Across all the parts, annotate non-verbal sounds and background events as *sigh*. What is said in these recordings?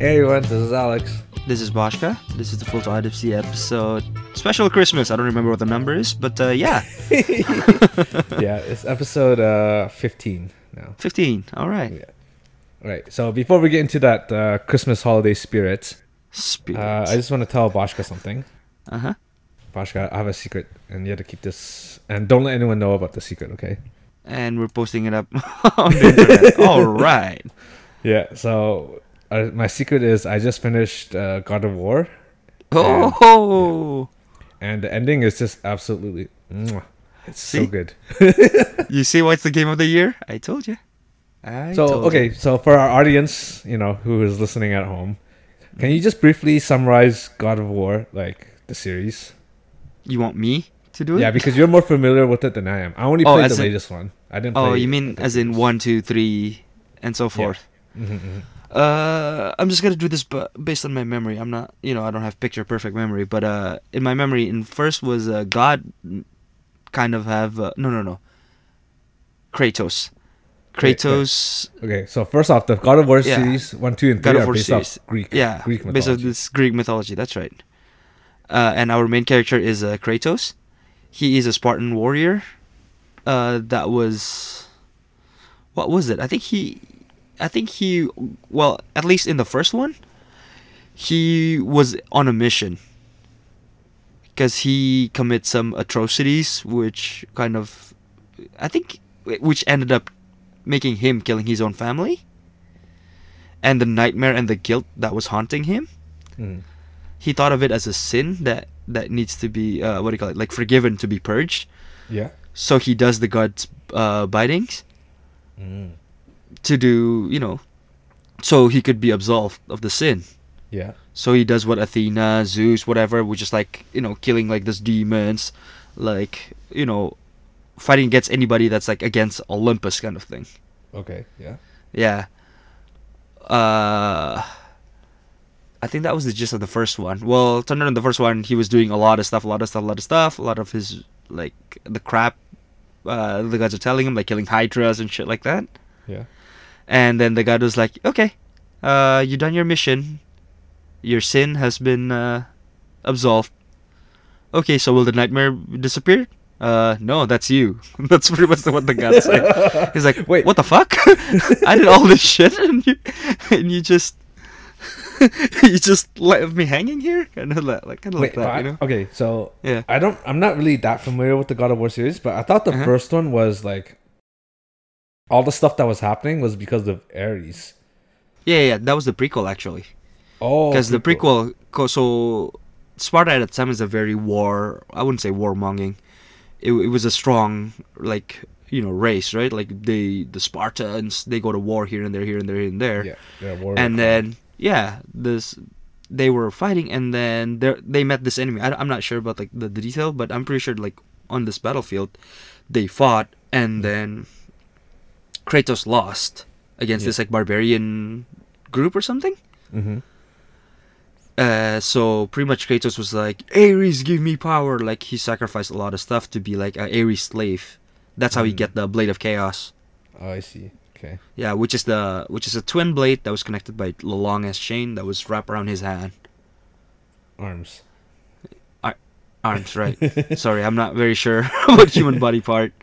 Hey everyone, this is Alex. This is Boshka. This is the Full Tide FC episode. Special Christmas. I don't remember what the number is, but uh, yeah. *laughs* yeah, it's episode uh, 15 now. 15. All right. Yeah. All right, so before we get into that uh, Christmas holiday spirit, Spirit. uh, I just want to tell Bashka something. Uh huh. Bashka, I have a secret, and you have to keep this, and don't let anyone know about the secret, okay? And we're posting it up *laughs* on the internet. All right. *laughs* Yeah, so uh, my secret is I just finished uh, God of War, Oh, and *laughs* the ending is just absolutely. mwah. It's so good. *laughs* you see what's the game of the year? I told you. I So told okay, so for our audience, you know, who is listening at home, can you just briefly summarize God of War, like the series? You. you want me to do it? Yeah, because you're more familiar with it than I am. I only Oh, played the in- latest one. I didn't. Oh, you mean as in one, two, three, and so forth. Mhm, mhm. Uh, I'm just gonna do this, but based on my memory, I'm not, you know, I don't have picture perfect memory, but uh, in my memory, in first was uh, God, kind of have uh, no, no, no, Kratos, Wait, wait. Kratos, Okay, so first off, the God of War Yeah. series one, two, and God three of are based series. off Greek. yeah, Greek based on mythology. this Greek mythology. That's right. Uh, and our main character is uh, Kratos. He is a Spartan warrior. Uh, that was, what was it? I think he, I think he, well, at least in the first one, he was on a mission. Because he commits some atrocities, which kind of, I think, which ended up making him killing his own family. And the nightmare and the guilt that was haunting him Mhm. he thought of it as a sin that that needs to be uh, what do you call it like forgiven to be purged Yeah. so he does the god's uh, bitings Mm. To do you know so he could be absolved of the sin Yeah. so he does what athena zeus whatever which is like you know killing like those demons like you know fighting against anybody that's like against olympus kind of thing Okay. Yeah. yeah uh I think that was the gist of the first one. Well, turned out in the first one, he was doing a lot of stuff, a lot of stuff, a lot of stuff, a lot of his like the crap uh, the guys are telling him, like killing hydras and shit like that. Yeah. And then the god was like, "Okay, uh, you done your mission. Your sin has been uh, absolved. Okay, so will the nightmare disappear? Uh, no, that's you. *laughs* that's pretty much what the god said. *laughs* He's like, Wait. what the fuck? *laughs* I did all this shit, and you, and you just, you just left me hanging here, kind of like, like kind of Wait. like that, but you know? okay. So Yeah. I don't. I'm not really that familiar with the God of War series, but I thought the Uh-huh. first one was like all the stuff that was happening was because of Ares. Yeah, yeah, that was the prequel actually. Oh, because the prequel so sparta at the time is a very war i wouldn't say warmongering it, it was a strong like you know race right like they the spartans they go to war here and there here and there here and there Yeah. Yeah. War and then yeah this they were fighting and then they they met this enemy I, i'm not sure about like the, the detail but i'm pretty sure like on this battlefield they fought and then kratos lost against Yeah. this like barbarian group or something Mhm. uh, so pretty much Kratos was like, Ares, give me power. Like he sacrificed a lot of stuff to be like a Ares slave. That's how he Mm. get the Blade of Chaos. Oh, I see. Okay. Yeah, which is the which is a twin blade that was connected by a long ass chain that was wrapped around his hand. Arms. Arms, right? *laughs* Sorry, I'm not very sure *laughs* what human body part.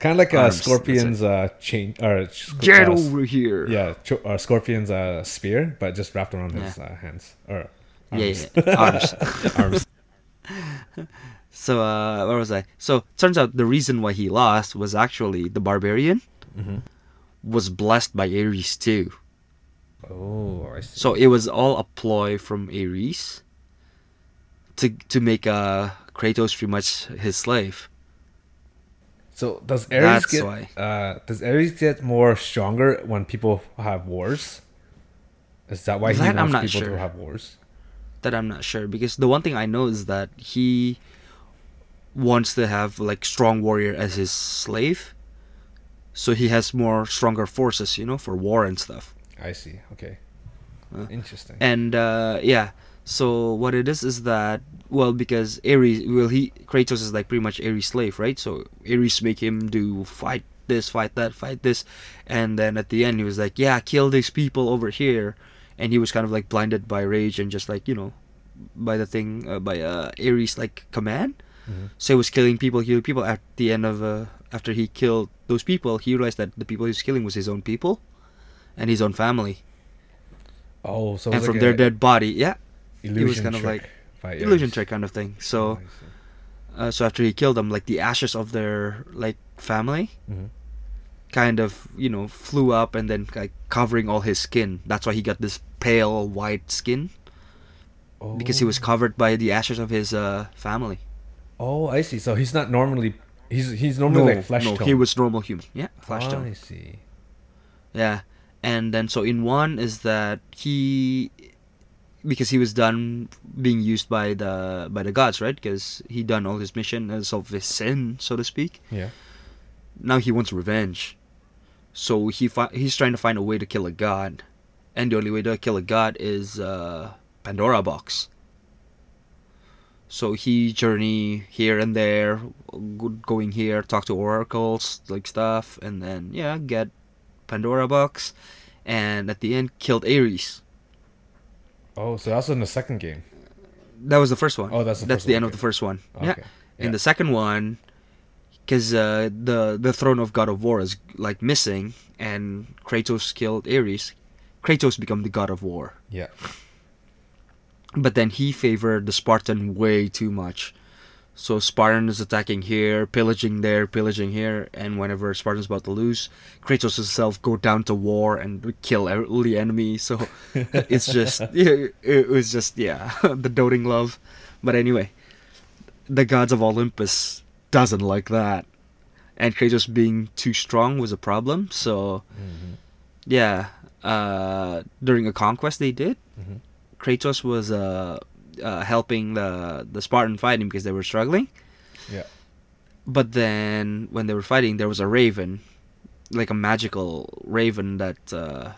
Kind of like uh, Arms, that's. Scorpion's uh, chain or sc- Get uh, over here. Yeah, cho- uh, Scorpion's uh, spear, but just wrapped around his uh, hands or Yeah, arms. yeah, arms. *laughs* arms. *laughs* So uh, where was I? So turns out the reason why he lost was actually the barbarian Mhm. was blessed by Ares too. Oh, I see. So it was all a ploy from Ares to to make uh Kratos pretty much his slave. So does Ares That's get why. uh, does Ares get more stronger when people have wars? Is that why he That I'm wants not people sure. to have wars? That I'm not sure because the one thing I know is that he wants to have like strong warrior as his slave. So he has more stronger forces, you know, for war and stuff. I see. Okay. Uh, Interesting. And uh yeah, so what it is is that well because Ares well he Kratos is like pretty much Ares slave, right? So Ares make him do fight this, fight that, fight this, and then at the end he was like, yeah, kill these people over here, and he was kind of like blinded by rage and just like you know, by the thing uh, by uh, Ares like command. Mhm. So he was killing people, killing people. At the end of uh, after he killed those people, he realized that the people he was killing was his own people, and his own family. Oh, so and from like their a dead body, yeah, illusion kind of like by illusion trick kind of thing. So, uh, so after he killed them, like the ashes of their like family, Mhm. kind of you know flew up and then like covering all his skin. That's why he got this pale white skin Oh. because he was Oh. covered by the ashes of his uh, family. Oh, I see. So he's not normally. He's he's normally like flesh no, tone. he was normal human. Yeah, flesh Oh, tone. I see. Yeah, and then so in one is that he, because he was done being used by the by the gods, right? Because he done all his mission as of his sin, so to speak. Yeah. Now he wants revenge, so he fi- he's trying to find a way to kill a god, and the only way to kill a god is uh, Pandora box. So he journey here and there, going here, talk to oracles, like stuff, and then yeah, get Pandora box, and at the end killed Ares. Oh, so that's in the second game. That was the first one. Oh, that's the that's the end of the first one. Okay. Yeah. In the second one, because uh, the the throne of God of War is like missing, and Kratos killed Ares, Kratos become the God of War. Yeah. But then he favored the Spartan way too much. So Spartan is attacking here, pillaging there, pillaging here, and whenever Spartan's about to lose, Kratos himself go down to war and kill all the enemy. So *laughs* it's just *laughs* it, it was just yeah, *laughs* the doting love. But anyway, the gods of Olympus doesn't like that, and Kratos being too strong was a problem. So Mhm. yeah, uh, during a conquest they did, Mhm. Kratos was uh, uh, helping the the Spartan fighting because they were struggling. Yeah. But then when they were fighting, there was a raven, like a magical raven that uh,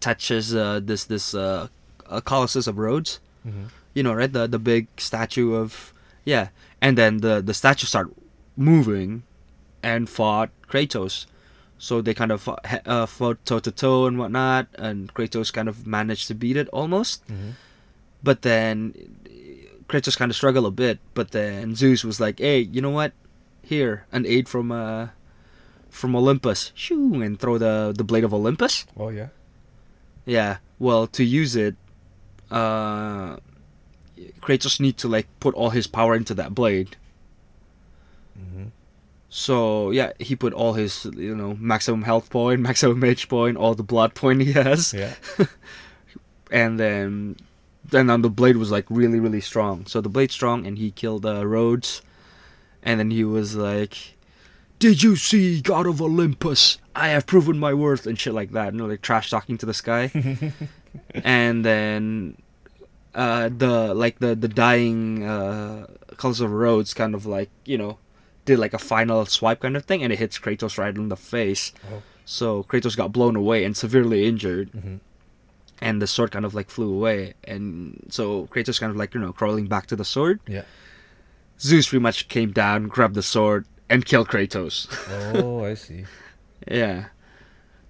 touches uh, this this uh, Colossus of Rhodes. Mhm. You know, right? The the big statue of yeah, and then the the statue start moving, and fought Kratos. So they kind of fought, uh, fought toe to toe and whatnot, and Kratos kind of managed to beat it almost. Mhm. But then Kratos kind of struggled a bit. But then Zeus was like, "Hey, you know what? Here, an aid from uh from Olympus. Shoo, and throw the the blade of Olympus. Oh yeah. Yeah. Well, to use it, uh, Kratos need to like put all his power into that blade. Mhm. So yeah, he put all his you know maximum health point, *laughs* maximum mage point, all the blood point he has. Yeah. *laughs* and then then um, the blade was like really really strong. So the blade's strong and he killed uh, rhodes. And then he was like did you see god of olympus? I have proven my worth and shit like that you know like trash talking to the sky. *laughs* And then uh the like the the dying uh colossus of rhodes kind of like you know did like a final swipe kind of thing and it hits kratos right in the face. Oh. so kratos got blown away and severely injured. Mhm. And the sword kind of like flew away. And so kratos kind of like you know crawling back to the sword. Yeah. zeus pretty much came down grabbed the sword and killed kratos. Oh, I see. *laughs* yeah.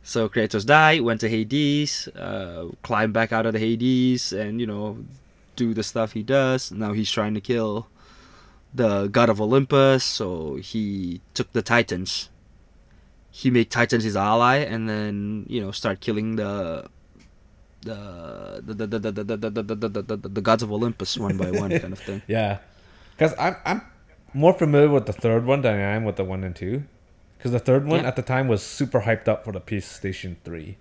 So kratos died went to hades uh, climbed back out of the hades and you know do the stuff he does. Now he's trying to kill the god of olympus so he took the titans. He made titans his ally and then you know start killing the the the the the the the, the, the, the, the, the, the gods of olympus one by one kind of thing Yeah. Because I'm I'm more familiar with the third one than I am with the one and two. Because the third one Yeah. at the time was super hyped up for the PlayStation Three.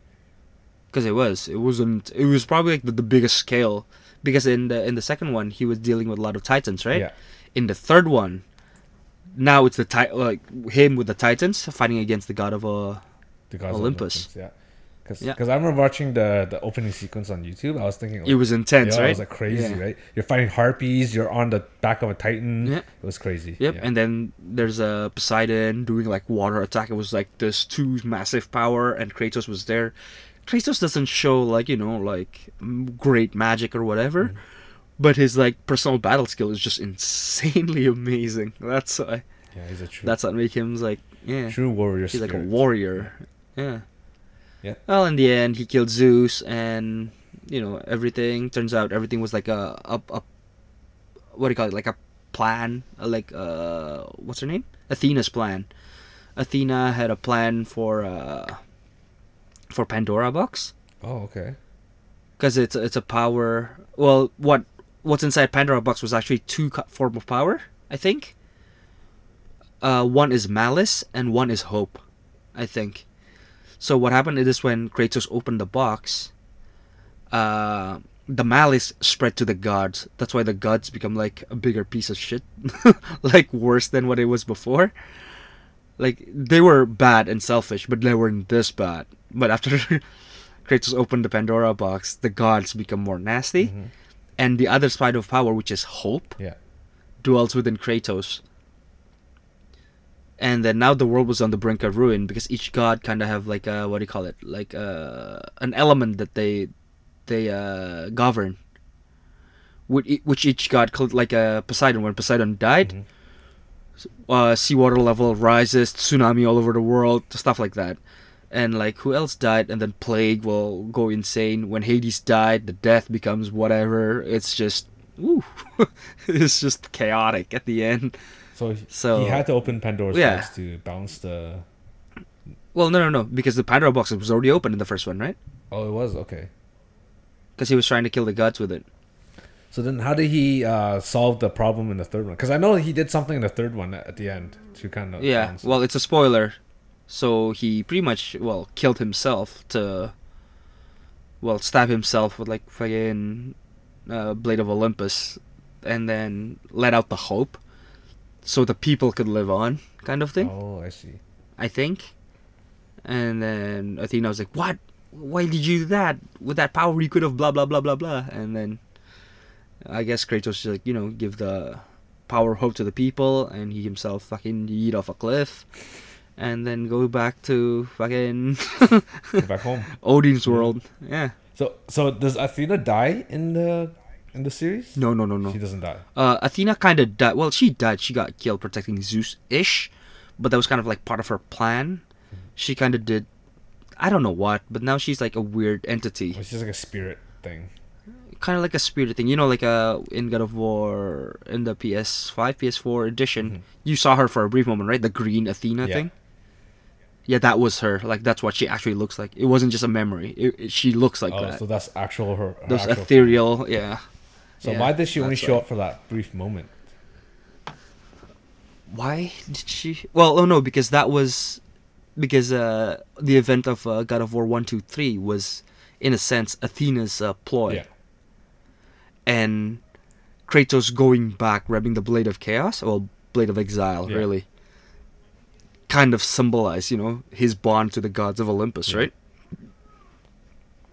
because it was it wasn't it was probably like the, the biggest scale because in the in the second one he was dealing with a lot of titans right Yeah. in the third one now it's the ti- like him with the titans fighting against the god of uh The Gods of Olympus. Yeah. Because Yeah. I remember watching the the opening sequence on YouTube. I was thinking, like, it was intense right it was like crazy, Yeah. right? You're fighting harpies. You're on the back of a titan. Yeah. It was crazy. Yep, Yeah. and then there's a Poseidon doing like water attack. It was like this two massive power, and Kratos was there. Kratos doesn't show like you know like great magic or whatever, Mm-hmm. but his like personal battle skill is just *laughs* insanely amazing. That's why yeah, he's a true that's what make him like yeah true warrior. he's like a warrior. Yeah. Yeah. Well, in the end, he killed Zeus, and you know everything. Turns out everything was like a a, a what do you call it? Like a plan, like uh, what's her name? Athena's plan. Athena had a plan for uh, for Pandora box Oh, okay. because it's it's a power. Well, what what's inside Pandora box was actually two form of power. I think. Uh, one is malice and one is hope, I think. So what happened is when Kratos opened the box, uh, the malice spread to the gods. That's why the gods become like a bigger piece of shit, *laughs* like worse than what it was before. Like they were bad and selfish, but they weren't this bad. But after *laughs* Kratos opened the Pandora box, the gods become more nasty, Mhm. and the other side of power, which is hope, Yeah. dwells within Kratos. And then now the world was on the brink of ruin because each god kind of have like a what do you call it like uh, an element that they they uh, govern. Which which each god called like uh, Poseidon. When Poseidon died, Mhm. uh, seawater level rises, tsunami all over the world, stuff like that. And like who else died, and then plague will go insane. When Hades died, the death becomes whatever. It's just, ooh, *laughs* it's just chaotic at the end. So, he- So- he had to open Pandora's Yeah. box to balance the. Well, no, no, no, because the Pandora box was already open in the first one, right? Oh, it was okay. Because he was trying to kill the gods with it. So then, how did he uh, solve the problem in the third one? Because I know he did something in the third one at the end to kind of. Yeah, well, it's a spoiler. So he pretty much, well, killed himself to, well, stab himself with like fucking uh, blade of Olympus, and then let out the hope, so the people could live on, kind of thing. Oh, I see. I think. And then Athena was like, "What? Why did you do that? With that power, you could have blah blah blah blah blah." And then, I guess Kratos was like, you know, give the power hope to the people, and he himself fucking yeet off a cliff, and then go back to fucking Go back home. *laughs* Odin's world. Mm-hmm. Yeah. So, so does Athena die in the in the series? No, no, no, no. She doesn't die. Uh, Athena kind of died. Well, she died. She got killed protecting Zeus ish, but that was kind of like part of her plan. She kind of did. I don't know what, but now she's like a weird entity. Just like a spirit thing. kind of like a spirit thing. You know, like uh, in God of War in the PS5, PS4 edition, Mhm. you saw her for a brief moment, right? The green Athena Yeah. thing. Yeah, that was her. Like that's what she actually looks like. It wasn't just a memory. It, it- she looks like oh, that. so that's actual her. her Those actual- ethereal, yeah. So yeah, why did she only show right. up for that brief moment? Why did she? Well, oh no, because that was because uh, the event of uh, God of War one, two, three was in a sense Athena's uh, ploy. Yeah. and Kratos going back, grabbing the blade of chaos, or blade of exile, Yeah. really, kind of symbolize, you know, his bond to the gods of Olympus, Yeah. right?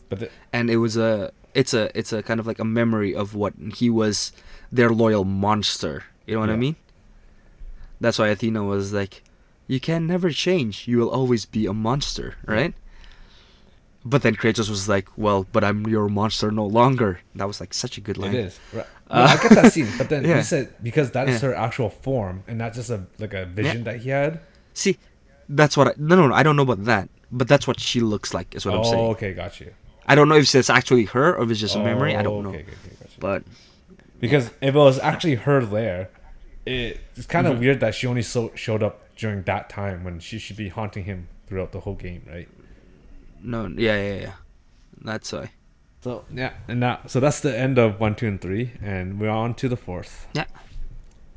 But the, And it was a, it's a, it's a kind of like a memory of what he was, their loyal monster. You know what I mean? That's why Athena was like, "You can never change. You will always be a monster, right?" But then Kratos was like, "Well, but I'm your monster no longer." That was like such a good line. it is. Right. Uh, I get that scene, but then *laughs* yeah. you said because that is Yeah. her actual form and not just a like a vision that he had. See, that's what I no no no I don't know about that, but that's what she looks like is what I'm saying. oh, saying. okay, got you. I don't know if it's actually her or if it's just a memory. I Oh, don't know. Okay, okay, okay, got you. But Because if it was actually her there, it, it's kind of Mhm. weird that she only so, showed up during that time when she should be haunting him throughout the whole game, right? no, yeah, yeah, yeah. That's why. So yeah, and now so that's the end of one, two, and three, and we're on to the fourth. Yeah.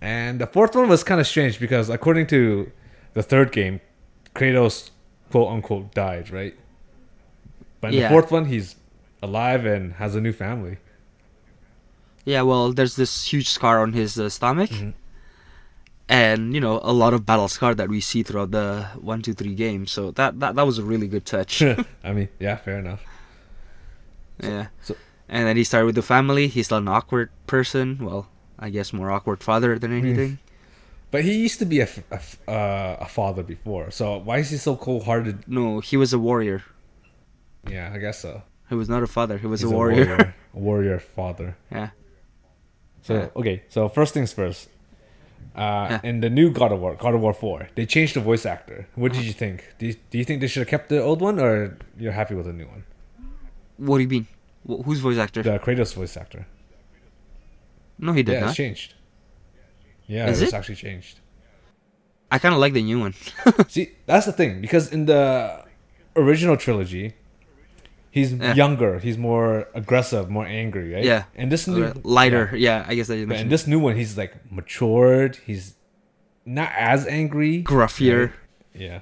And the fourth one was kind of strange because according to the third game, Kratos quote unquote died, right? But in Yeah. the fourth one, he's alive and has a new family. Yeah, well, there's this huge scar on his uh, stomach, Mhm. and you know a lot of battle scar that we see throughout the one, two, three game. So that that that was a really good touch. *laughs* I mean, yeah, fair enough. yeah. so- and then he started with the family. He's still an awkward person. Well, I guess more awkward father than anything. But he used to be a, a uh, a father before, so why is he so cold hearted? No, he was a warrior. Yeah, I guess so. He was not a father. He was He's a warrior. warrior, *laughs* a warrior father. yeah. So Yeah. okay, so first things first. Uh, Yeah. In the new God of War, God of War Four, they changed the voice actor. What Uh-huh. did you think? Do you, do you think they should have kept the old one, or you're happy with the new one? What do you mean? Wh- whose voice actor? The Kratos voice actor. no, he did yeah, not. Yeah, it's changed. Yeah, Is it's it? actually changed. I kind of like the new one. *laughs* See, that's the thing because in the original trilogy, he's Yeah. younger, he's more aggressive, more angry, right? Yeah. And this new Uh, lighter. Yeah. I guess that you But in this new one, he's like matured. He's not as angry. Gruffier. right? Yeah.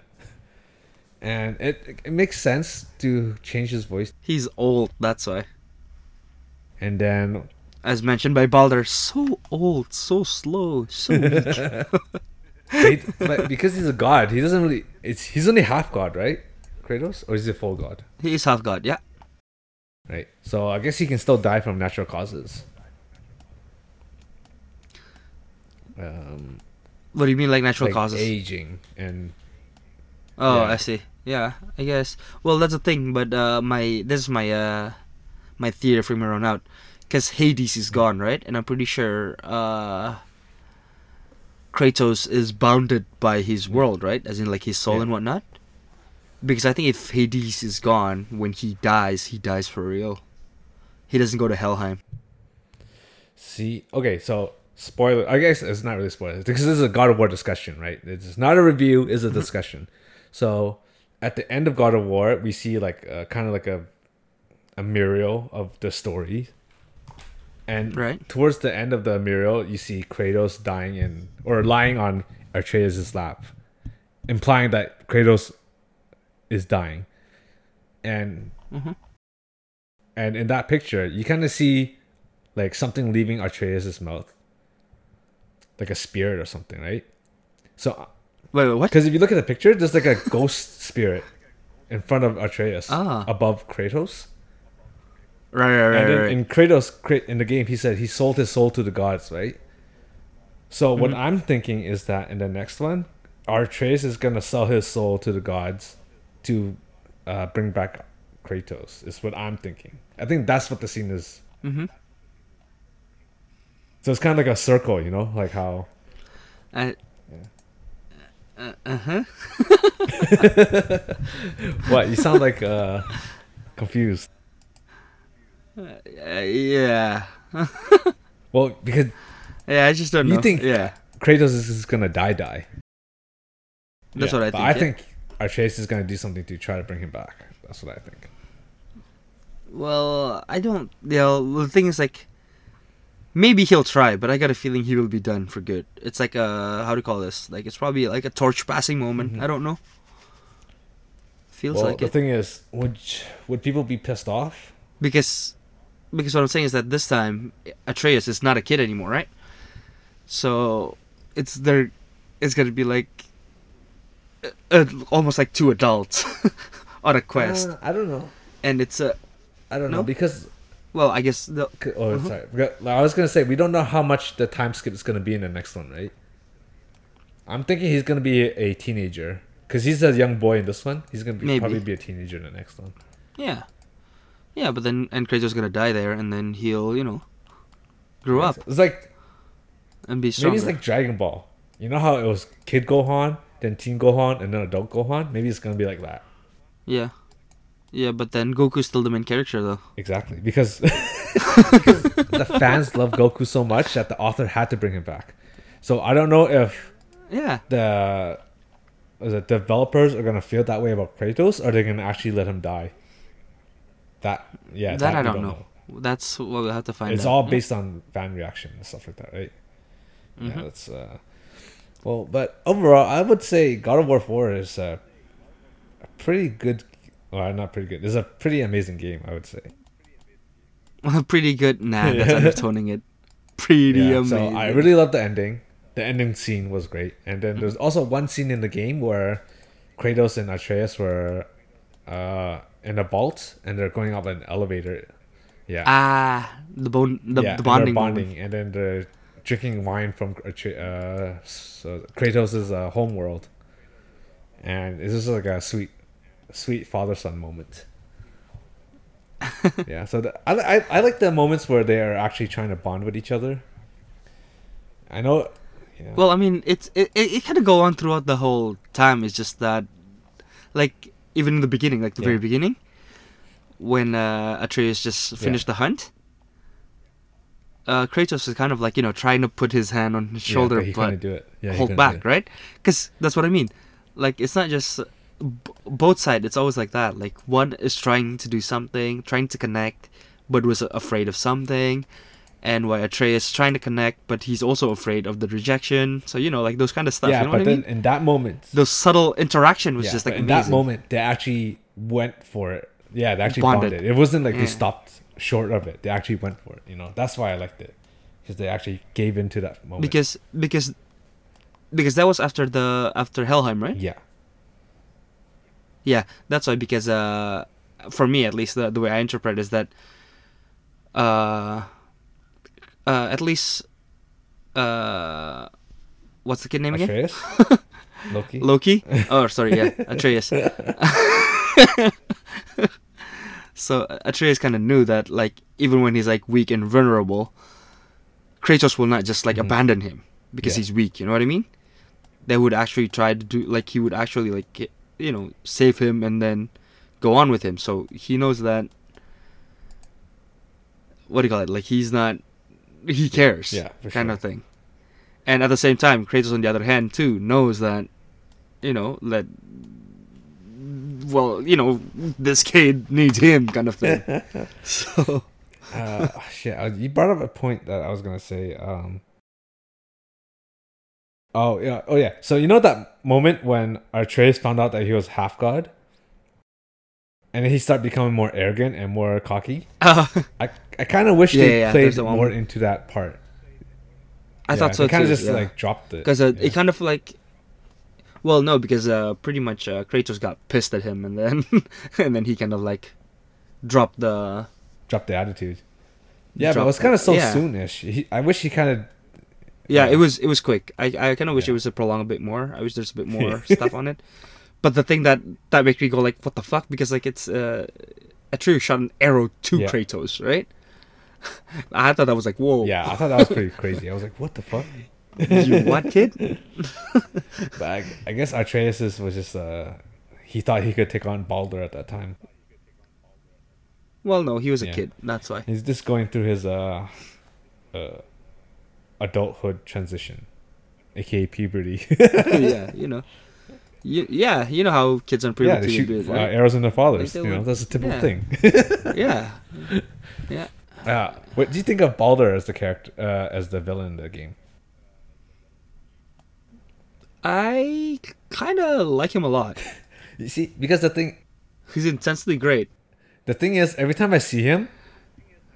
And it it makes sense to change his voice. He's old. That's why. And then As mentioned by Baldur, so old, so slow, so weak. *laughs* but because he's a god, he doesn't really. It's he's only half god, right? Kratos, or is he full god? he is half god. Yeah. Right. So I guess he can still die from natural causes. Um, What do you mean, like natural like causes? aging and Oh, Yeah. I see. Yeah, I guess. Well, that's the thing. But uh, my this is my uh, my theory from here on out, because Hades is gone, right? And I'm pretty sure uh, Kratos is bounded by his world, right? As in like his soul Yeah. and whatnot. Because I think if Hades is gone when he dies, he dies for real. He doesn't go to Helheim. See, okay, so spoiler. I guess it's not really spoiler because this is a God of War discussion, right? It's not a review; it's a Mm-hmm. discussion. So at the end of God of War, we see like uh, kind of like a a mural of the story, and Right. towards the end of the mural, you see Kratos dying in or lying on Atreus' lap, implying that Kratos is dying, and Mhm. and in that picture, you kind of see like something leaving Atreus' mouth, like a spirit or something, right? So, Wait, wait, what? because if you look at the picture, there's like a *laughs* ghost spirit in front of Atreus, Ah. above Kratos. Right, right, right, and right. in Kratos in the game, he said he sold his soul to the gods, right? So what Mm-hmm. I'm thinking is that in the next one, Atreus is gonna sell his soul to the gods to uh, bring back Kratos. Is what I'm thinking. I think that's what the scene is. Mm-hmm. So it's kind of like a circle, you know, like how. Uh, uh huh. *laughs* What you sound like uh, confused. Uh, yeah. *laughs* Well, because Yeah, I just don't You know. think- Yeah, Kratos is gonna die, die. that's Yeah, what I but think. I yeah. think Atreus is gonna do something to try to bring him back. That's what I think. Well, I don't. You know, the thing is like, maybe he'll try, but I got a feeling he will be done for good. It's like a how do you call this? Like it's probably like a torch passing moment. Mhm. I don't know. Feels well, like the it thing is, would would people be pissed off? because because what I'm saying is that this time Atreus is not a kid anymore, right? So it's there. It's gonna be like uh, almost like two adults *laughs* on a quest, Uh, I don't know. and it's a I don't No? know because well, I guess the oh Mhm. sorry, I was gonna say we don't know how much the time skip is gonna be in the next one, right? I'm thinking he's gonna be a, teenager because he's a young boy in this one. He's gonna be, probably be a teenager in the next one. Yeah. Yeah, but then and Kratos gonna die there, and then he'll you know grow up It's like and be maybe it's like Dragon Ball. You know how it was Kid Gohan, then Teen Gohan, and then Adult Gohan. Maybe it's gonna be like that. yeah, yeah, but then Goku's still the main character though. Exactly because *laughs* because the fans love Goku so much that the author had to bring him back. So I don't know if Yeah, the the developers are gonna feel that way about Kratos, or they're gonna actually let him die. That yeah, that, I we don't know. That's what we'll have to find out. It's out. all Yeah. based on fan reaction and stuff like that, right? Yeah, Mhm. that's uh, well, but overall, I would say God of War Four is a, a pretty good. Well, not pretty good. It's a pretty amazing game, I would say. *laughs* Pretty good. Nah, *laughs* that's undertoning it. Pretty Yeah, amazing. So I really love the ending. The ending scene was great, and then there's also one scene in the game where Kratos and Atreus were uh, in a vault, and they're going up an elevator. Yeah, ah the bone the, yeah, the and bonding bonding, moment. and then they're drinking wine from Atre- uh, so Kratos' uh, home world, and it's just like a sweet, sweet father son moment. *laughs* yeah, so the, I, I I like the moments where they are actually trying to bond with each other. I know, Yeah. Well, I mean, it's it, it, it kind of go on throughout the whole time. It's just that, like, even in the beginning, like the very beginning, when uh, Atreus just finished the hunt, uh, Kratos is kind of like you know trying to put his hand on his Yeah, shoulder, but he but do it. Yeah, hold back, right? Because that's what I mean. Like, it's not just b- both sides. It's always like that. Like, one is trying to do something, trying to connect, but was afraid of something. And why Atreus is trying to connect, but he's also afraid of the rejection. So you know, like those kind of stuff. Yeah, you know but what I then mean? in that moment, Those subtle interaction was yeah, just like in amazing. that moment, they actually went for it. Yeah, they actually Bonded. bonded. It wasn't like Yeah. they stopped short of it. They actually went for it. You know, that's why I liked it because they actually gave into that moment. because because because that was after the after Helheim, right? yeah, Yeah, that's why. Because uh, for me at least, the the way I interpret is that uh, uh, at least uh, what's the kid name again? Atreus, *laughs* Loki. Loki. Oh, sorry, yeah, Atreus. *laughs* *laughs* so Atreus kind of knew that, like, even when he's like weak and vulnerable, Kratos will not just like Mhm. abandon him because Yeah. he's weak. You know what I mean? They would actually try to do like he would actually like you know save him and then go on with him. So he knows that. What do you call it? Like he's not. He cares. Yeah, for kind sure. of thing. And at the same time, Kratos on the other hand too knows that, you know, that. Well, you know, this kid needs him, kind of thing. *laughs* so *laughs* uh, shit, you brought up a point that I was gonna say. Um, oh yeah, oh yeah. So you know that moment when Atreus found out that he was half god, and then he started becoming more arrogant and more cocky. *laughs* uh, I I kind of wish Yeah, they yeah, yeah, played the more into that part. I thought so He Kind of just yeah. like dropped it because yeah. it kind of like well no because uh pretty much uh, kratos got pissed at him and then *laughs* and then he kind of like dropped the dropped the attitude. Yeah, but it was kind of so yeah. soonish. He, I wish he kind of yeah, Yeah. it was it was quick i i kind of wish Yeah. it was a prolong a bit more i wish there's a bit *laughs* more stuff on it but the thing that that makes me go like what the fuck because like it's uh Atreus shot an arrow to Yeah. kratos right *laughs* i thought that was like whoa yeah. I thought that was pretty crazy. I was like, what the fuck? You what kid *laughs* But I, I guess Atreus was just uh he thought he could take on Baldur at that time. well no he was a Yeah. kid that's why He's just going through his uh uh adulthood transition, aka puberty. *laughs* yeah you know you, yeah you know how kids on yeah, they puberty shoot do it, uh, arrows in their fathers. Like they you know, that's a typical yeah. thing. *laughs* yeah yeah Uh, what do you think of Baldur as the character, uh, as the villain in the game? I kind of like him a lot. *laughs* You see, because the thing, He's intensely great. the thing is, every time I see him,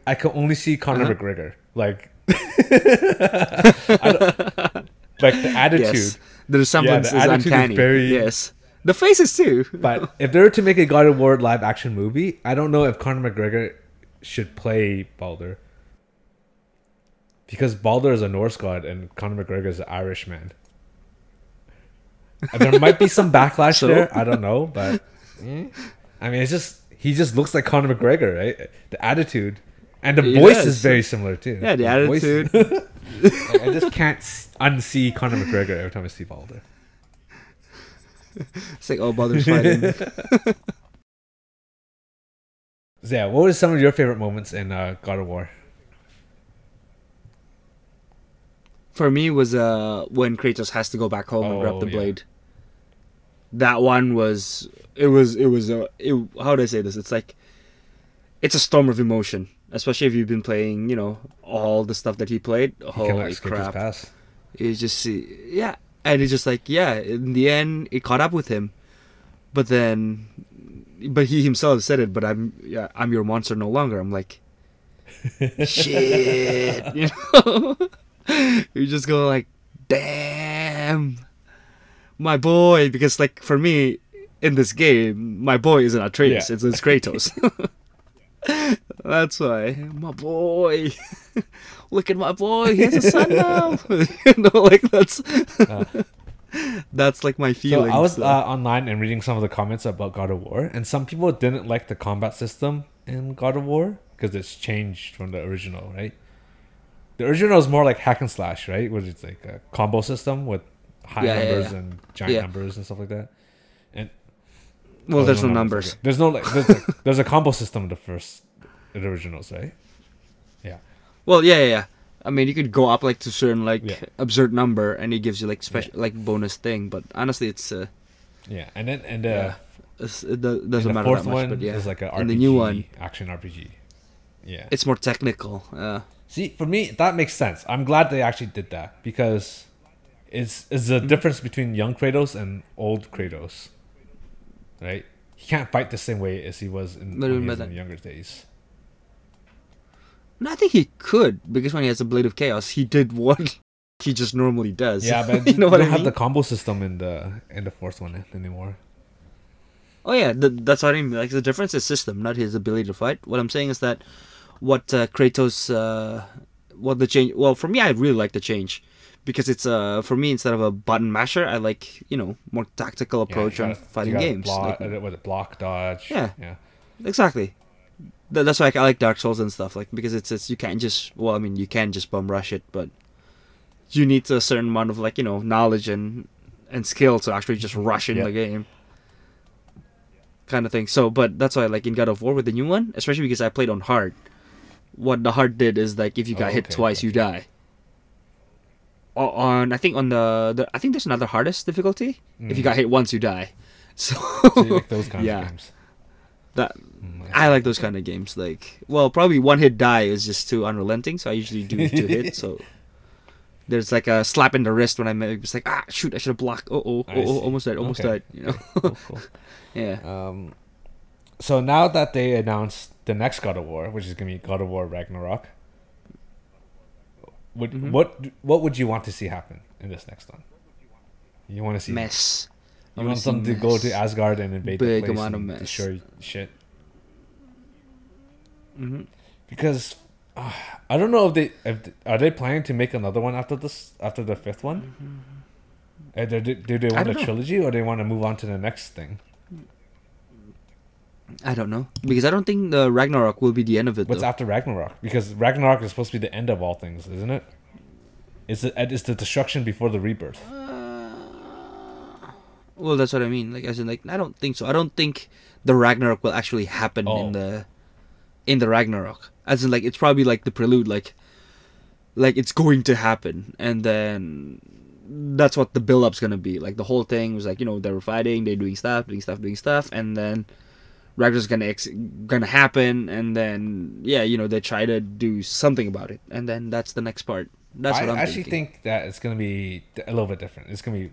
I can only see Conor Uh-huh. McGregor. Like, *laughs* like the attitude. Yes, the resemblance the is attitude is uncanny. very- Yes, the faces too. *laughs* But if they were to make a God of War live action movie, I don't know if Conor McGregor should play Baldur. Because Baldur is a Norse god and Conor McGregor is an Irish man. *laughs* there might be some backlash So? there. I don't know, but eh. I mean, it's just he just looks like Conor McGregor, right? The attitude and the He voice does. is very similar too. yeah, the voice- attitude. Like, *laughs* *laughs* I just can't unsee Conor McGregor every time I see Baldur. it's like oh, Baldur's fighting. Yeah, what were some of your favorite moments in uh, God of War? For me, was uh when Kratos has to go back home and grab Oh, the yeah. blade. That one was it was it was uh, it, how do I say this? It's like it's a storm of emotion, especially if you've been playing, you know, all the stuff that he played. He Holy crap! You just see, yeah, and it's just like, yeah. In the end, it caught up with him, but then, but he himself said it. But I'm, yeah, I'm your monster no longer. I'm like, *laughs* shit, you know. *laughs* *laughs* you just go like, damn, my boy. Because like for me, in this game, my boy isn't Atreus. Yeah. It's, it's Kratos. *laughs* *laughs* That's why my boy. Look at my boy. He has a son now. you know, like that's that's like my feeling. So. I was uh, online and reading some of the comments about God of War, and some people didn't like the combat system in God of War because it's changed from the original, right? The original is more like hack and slash, right? Which is like a combo system with high Yeah, yeah, numbers yeah. and giant Yeah. numbers and stuff like that. And Well, oh, there's no okay. numbers. There's no like there's a, there's a combo system in the first in the originals, right? Yeah. Well, yeah, yeah, yeah. I mean, you could go up like to certain like Yeah. absurd number, and it gives you like special like bonus thing. But honestly, it's uh, Yeah, and then and the yeah, it's, it doesn't the matter fourth that much. one But yeah, is like a RPG, and the new one, action RPG. Yeah. it's more technical. Uh, See, for me, that makes sense. I'm glad they actually did that because it's it's the difference between young Kratos and old Kratos, right? He can't fight the same way as he was in, he was in younger days. no, I think he could because when he has a blade of chaos, he did what *laughs* he just normally does. Yeah, but *laughs* you know they what don't I have mean? the combo system in the in the fourth one anymore. Oh yeah, th- that's what I mean. Like the difference is system, not his ability to fight. What I'm saying is that what uh, Kratos, uh, what the change. Well, for me, I really like the change because it's uh for me instead of a button masher, I like you know more tactical approach on gotta- you fighting games. Block, Like, uh, what, block, dodge. Yeah. yeah. exactly. That's why I like Dark Souls and stuff like because it's it's you can't just well I mean you can just bum rush it, but you need a certain amount of like you know knowledge and and skill to actually just rush in Yeah. the game. Kind of thing. So, but that's why like in God of War with the new one, especially because I played on hard. What the hard did is like if you got Oh, hit okay, twice, you die. O- On I think on the, the I think there's another hardest difficulty. If you Mm. got hit once, you die. *laughs* So, So you like those kinds Yeah. of games. that Mm, I like those kind of games. Like, well, probably one hit die is just too unrelenting, so I usually do two *laughs* hits. So there's like a slap in the wrist when I'm it's like, ah, shoot, I should have blocked. Oh, oh, oh, oh, almost died, almost Okay. died. You know, Cool, cool. *laughs* yeah. Um, so now that they announced the next God of War, which is gonna be God of War Ragnarok, would Mhm. what what would you want to see happen in this next one? You want to see Mess. You wanna want them to go to. Asgard and invade Big the place amount of and mess. destroy shit? hmm Because uh, I don't know if they if are they planning to make another one after this after the fifth one. Uh, do, do, do they want a know. trilogy or they want to move on to the next thing? I don't know because I don't think the Ragnarok will be the end of it. What's though. after Ragnarok? Because Ragnarok is supposed to be the end of all things, isn't it? It's the, it's the destruction before the rebirth. Uh, well, that's what I mean. Like, as in, like, I don't think so. I don't think the Ragnarok will actually happen Oh. in the in the Ragnarok. As in, like, it's probably like the prelude, like, like it's going to happen, and then that's what the build up's gonna be. Like, the whole thing was like, you know, they were fighting, they're doing stuff, doing stuff, doing stuff, and then Ragnarok's gonna ex- gonna happen, and then yeah, you know, they try to do something about it, and then that's the next part. That's I what I'm actually thinking. think that it's gonna be a little bit different. It's gonna be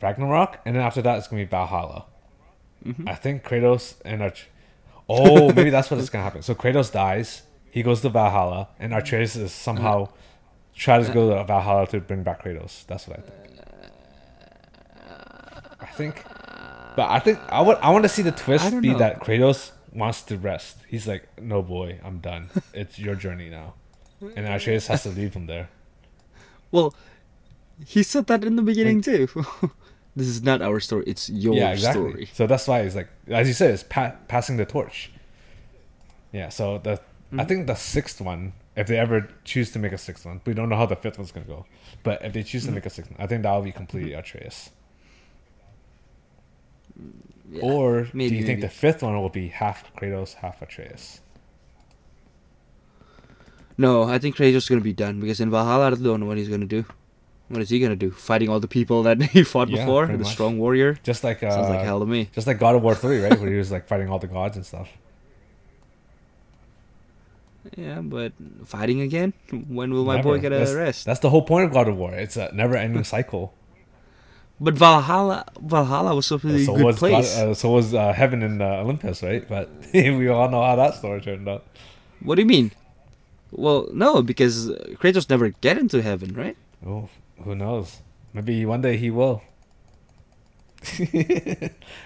Ragnarok, and then after that, it's gonna be Valhalla. Mm-hmm. I think Kratos and Arch. Oh, maybe that's what is gonna happen. So Kratos dies. He goes to Valhalla, and Atreus is somehow uh-huh. tries to go uh-huh. to Valhalla to bring back Kratos. That's what I think. Uh, I think, but I think I would. I want to see the twist be know. that Kratos wants to rest. He's like, "No, boy, I'm done. It's your journey now," and Atreus has to leave him there. *laughs* Well, he said that in the beginning too. *laughs* this is not our story; it's your yeah, exactly. story. So that's why it's like, as you said, it's pa- passing the torch. Yeah. So the I Mm. think the sixth one, if they ever choose to make a sixth one, we don't know how the fifth one's gonna go, but if they choose to make a sixth one, I think that will be completely Atreus. Yeah. Or do maybe, you think maybe. the fifth one will be half Kratos, half Atreus? No, I think Kratos is gonna be done because in Valhalla, I don't know what he's gonna do. What is he gonna do? Fighting all the people that *laughs* he fought Yeah, before, the much. strong warrior. Just like uh, Sounds like hell to me. just like God of War three, right, where he was like fighting all the gods and stuff. *laughs* Yeah, but fighting again? *laughs* When will my boy get a that's, rest? That's the whole point of God of War. It's a never-ending cycle. But Valhalla, Valhalla was supposed to be a so good was place. uh, so was uh, heaven in uh, Olympus, right? But *laughs* we all know how that story turned out. what do you mean? Well, no, because Kratos never get into heaven, right? Oh, who knows? Maybe one day he will. *laughs*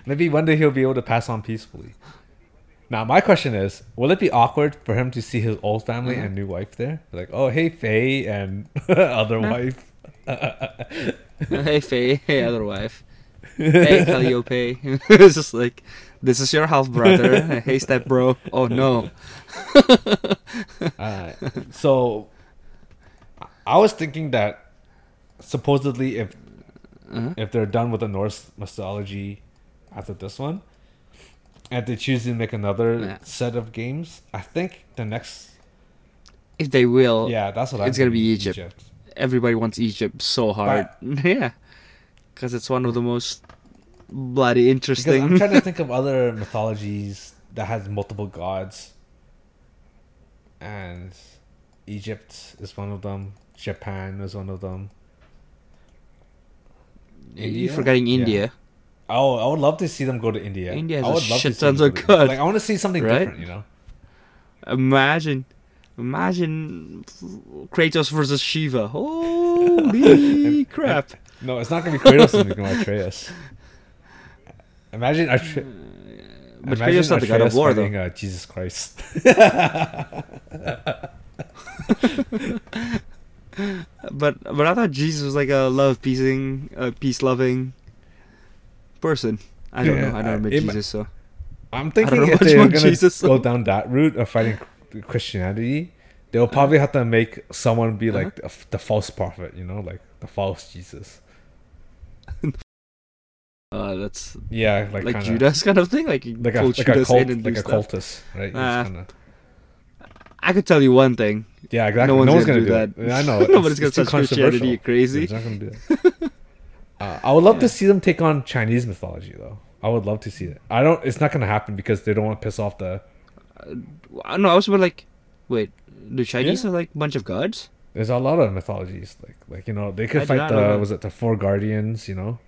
Maybe one day he'll be able to pass on peacefully. Now, my question is: Will it be awkward for him to see his old family Mhm. and new wife there? Like, oh, hey, Faye and *laughs* other Huh? wife. *laughs* hey Faye, hey other wife, hey *laughs* Calliope. *laughs* it's just like, this is your half brother. hey step bro. Oh no. Alright. So, I was thinking that supposedly if Uh-huh. if they're done with the Norse mythology after this one, and they choose to make another Yeah. set of games, I think the next If they will, yeah, that's what I'm it's gonna be thinking, Egypt. Everybody wants Egypt so hard. *laughs* yeah, because it's one of the most bloody interesting. I'm trying to think *laughs* of other mythologies that has multiple gods, and Egypt is one of them. Japan is one of them. You're India? forgetting Yeah. India. Oh, I would love to see them go to India. India has I a would love shit to see tons of gods. Like I want to see something Right? different, you know. Imagine, imagine Kratos versus Shiva. Holy *laughs* crap! No, it's not gonna be Kratos and gonna be Atreus. Imagine Atre- But imagine Kratos not the god of Atreus war, though. fighting, uh, Jesus Christ. *laughs* But but I thought Jesus was like a love peacing, uh, peace loving person. I don't Yeah, know. I never met it- Jesus, so I'm don't thinking know if they're gonna Jesus. go down that route of fighting Christianity, they'll probably have to make someone be like Uh-huh. the, the false prophet, you know, like the false Jesus. *laughs* uh, that's Yeah, like like, kinda, Judas kind of thing. Like like a like a cult, like a cultist, right? Ah. kinda- I could tell you one thing. yeah, exactly. No No one's one's, gonna gonna, do that. it. I know. *laughs* Nobody's it's, gonna touch Christianity, you crazy. They're not gonna do that. Uh, I would love to *laughs* see them take on Chinese mythology, though. I would love to see it. I don't. It's not gonna happen because they don't want to piss off the. Uh, No, I was about like, wait, the Chinese Yeah. are like a bunch of gods. There's a lot of mythologies, like like you know they could did fight the was it the four guardians, you know.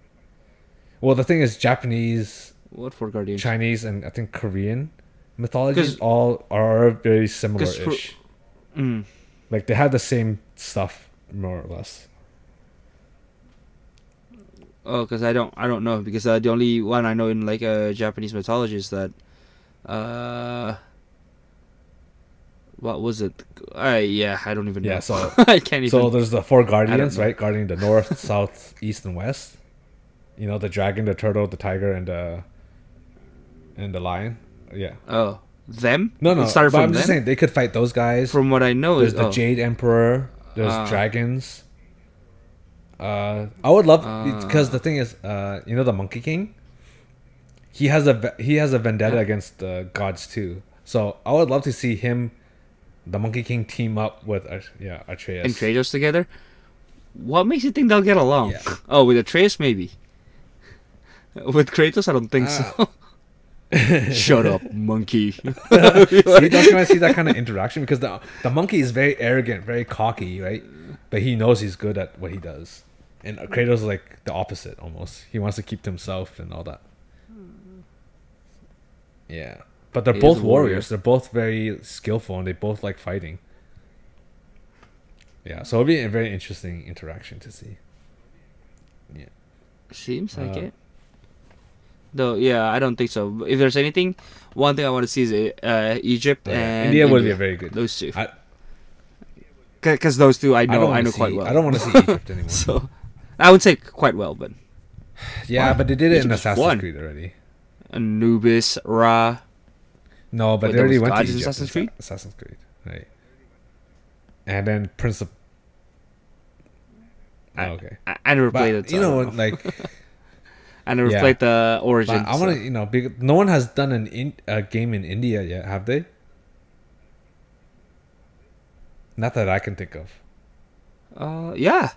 Well, the thing is, Japanese, What for guardians? Chinese, and I think Korean mythologies all are very similar 'cause for- ish. Mm. Like they have the same stuff more or less. Oh, because I don't, I don't know because uh, the only one I know in like uh, Japanese mythology is that, uh, what was it? Uh, yeah, I don't even know. Yeah, so *laughs* I can't even. So there's the four guardians, right? Guarding the north, *laughs* south, east, and west. You know, the dragon, the turtle, the tiger, and the and the lion. Yeah. oh, them? No, no. It started from I'm just them? saying they could fight those guys. From what I know there's is the oh, Jade Emperor. There's Ah. dragons. Uh, I would love Ah. because the thing is, uh, you know, the Monkey King. He has a he has a vendetta Yeah. against the gods too. So I would love to see him, the Monkey King, team up with At- yeah Atreus. and Kratos together. What makes you think they'll get along? Yeah. Oh, with Atreus maybe. *laughs* With Kratos, I don't think Ah. so. *laughs* Shut up, monkey. *laughs* see, don't you want to see that kind of interaction? Because the the monkey is very arrogant, very cocky, right? But he knows he's good at what he does. And Kratos is like the opposite almost. He wants to keep to himself and all that. Yeah. But they're He both a warrior. warriors. They're both very skillful and they both like fighting. Yeah, so it'll be a very interesting interaction to see. Yeah. Seems like Uh, it. Though, yeah, I don't think so. If there's anything, one thing I want to see is uh, Egypt Yeah, and India would be a very good. those two. Because those two I know, don't I, know see, quite well. I don't want to see *laughs* Egypt anymore. So, I would say quite well, but *sighs* yeah, but they did it in Egypt Assassin's won. Creed already. Anubis, Ra. No, but Wait, they already went to Egypt. Assassin's Creed? Assassin's Creed, right? And then Prince of. I- Oh, okay, I, I never but played it. so you know, know. like, *laughs* I never yeah. played the Origin. I want to, you know, because no one has done an in, a game in India yet, have they? Not that I can think of. Uh, yeah,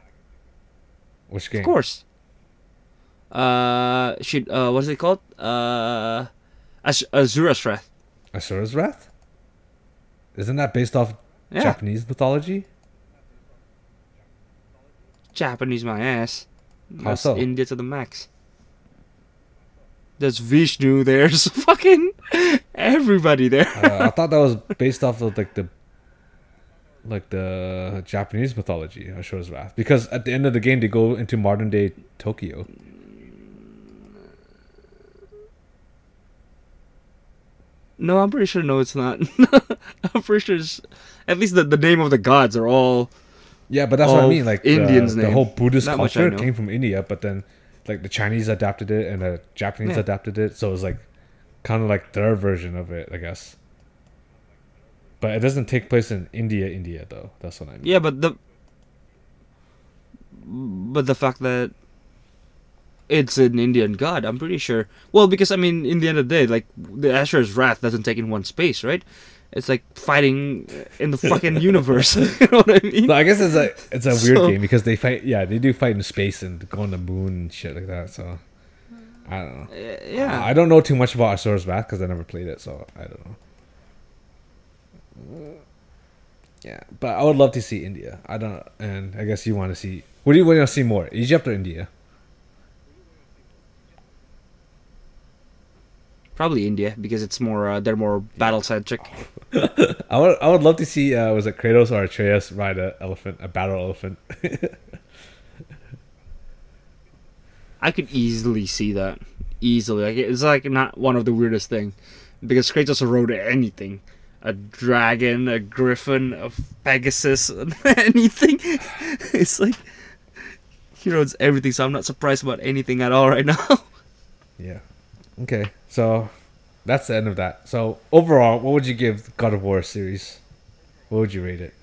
Which game? of course. Uh, should uh, what is it called? Uh, Az- Asura's Wrath. Asura's Wrath. Isn't that based off Yeah, Japanese mythology? Japanese my ass. That's so? India to the max. There's Vishnu. There's *laughs* fucking everybody there. uh, I thought that was based off of like the like the Japanese mythology, Asura's Wrath. Because at the end of the game they go into modern day Tokyo. No, I'm pretty sure. No, it's not. *laughs* I'm pretty sure. It's, at least the, the name of the gods are all. Yeah, but that's what I mean. Like Indians' the, the whole Buddhist I culture came from India, but then like the Chinese adapted it and the Japanese Yeah. adapted it, so it was like kind of like their version of it, I guess. But it doesn't take place in India, India though. That's what I mean. Yeah, but the but the fact that it's an Indian god, I'm pretty sure. Well, because I mean, in the end of the day, like the Asura's wrath doesn't take in one space, right? It's like fighting in the fucking *laughs* universe. *laughs* you know what I mean? So I guess it's a it's a weird So- game because they fight. Yeah, they do fight in space and go on the moon and shit like that. So I don't know. Uh, yeah. I don't know too much about Asura's Wrath because I never played it, so I don't know. Yeah, but I would love to see India. I don't, and I guess you want to see. What do you want to see more, Egypt or India? Probably India because it's more uh, they're more battle centric. *laughs* I would, I would love to see. Uh, was it Kratos or Atreus ride a elephant, a battle elephant? *laughs* I could easily see that. Easily, like it's like not one of the weirdest thing, because Kratos rode anything, a dragon, a griffin, a Pegasus, *laughs* anything. It's like he rodes everything, so I'm not surprised about anything at all right now. yeah. Okay, so that's the end of that. So overall, what would you give God of War series? What would you rate it?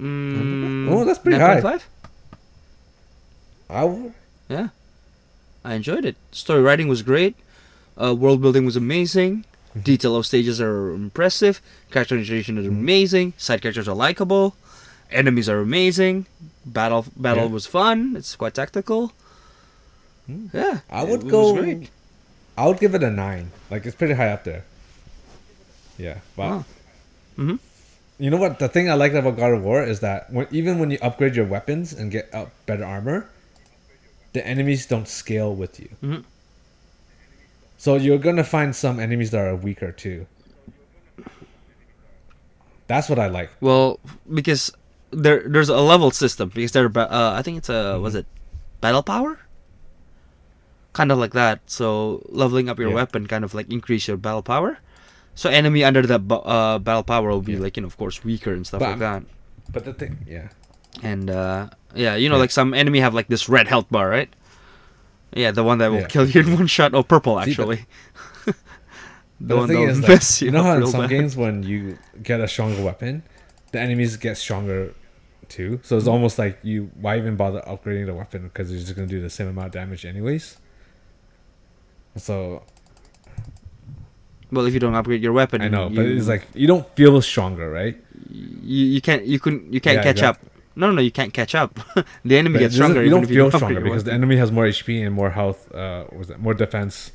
Mm, Oh, that's pretty high. 9.5? I. Yeah, I enjoyed it. Story writing was great. Uh, world building was amazing. Mm-hmm. Detail of stages are impressive. Characterization is amazing. Side characters are likable. Enemies are amazing. Battle battle Yeah. was fun. It's quite tactical. Yeah, I would it go. I would give it a nine. Like it's pretty high up there. Yeah, Wow. Mhm. you know what? The thing I like about God of War is that when, even when you upgrade your weapons and get up better armor, the enemies don't scale with you. Mhm. So you're gonna find some enemies that are weaker too. That's what I like. Well, because there there's a level system because there ba- uh, I think it's a was Mm-hmm. it battle power? Kind of like that. So leveling up your Yeah. weapon kind of like increase your battle power. So enemy under that uh, battle power will be Yeah. like you know of course weaker and stuff But like that. But the thing, yeah, And uh, yeah, you know Yeah. like some enemy have like this red health bar, right? Yeah, the one that will kill you in one shot. Oh, purple See, but- actually. *laughs* But the one thing is, *laughs* like, mess you know how in some bad. games when you get a stronger weapon, the enemies get stronger too. So Mm-hmm. it's almost like you why even bother upgrading the weapon because you're just gonna do the same amount of damage anyways. So Well, if you don't upgrade your weapon, I know, but it's like you don't feel stronger, right? you, you can't you couldn't you can't Yeah, catch exactly. up. No, no, you can't catch up. *laughs* the enemy But gets stronger. You don't feel upgrade stronger your because the enemy has more HP and more health. Uh, was it more defense?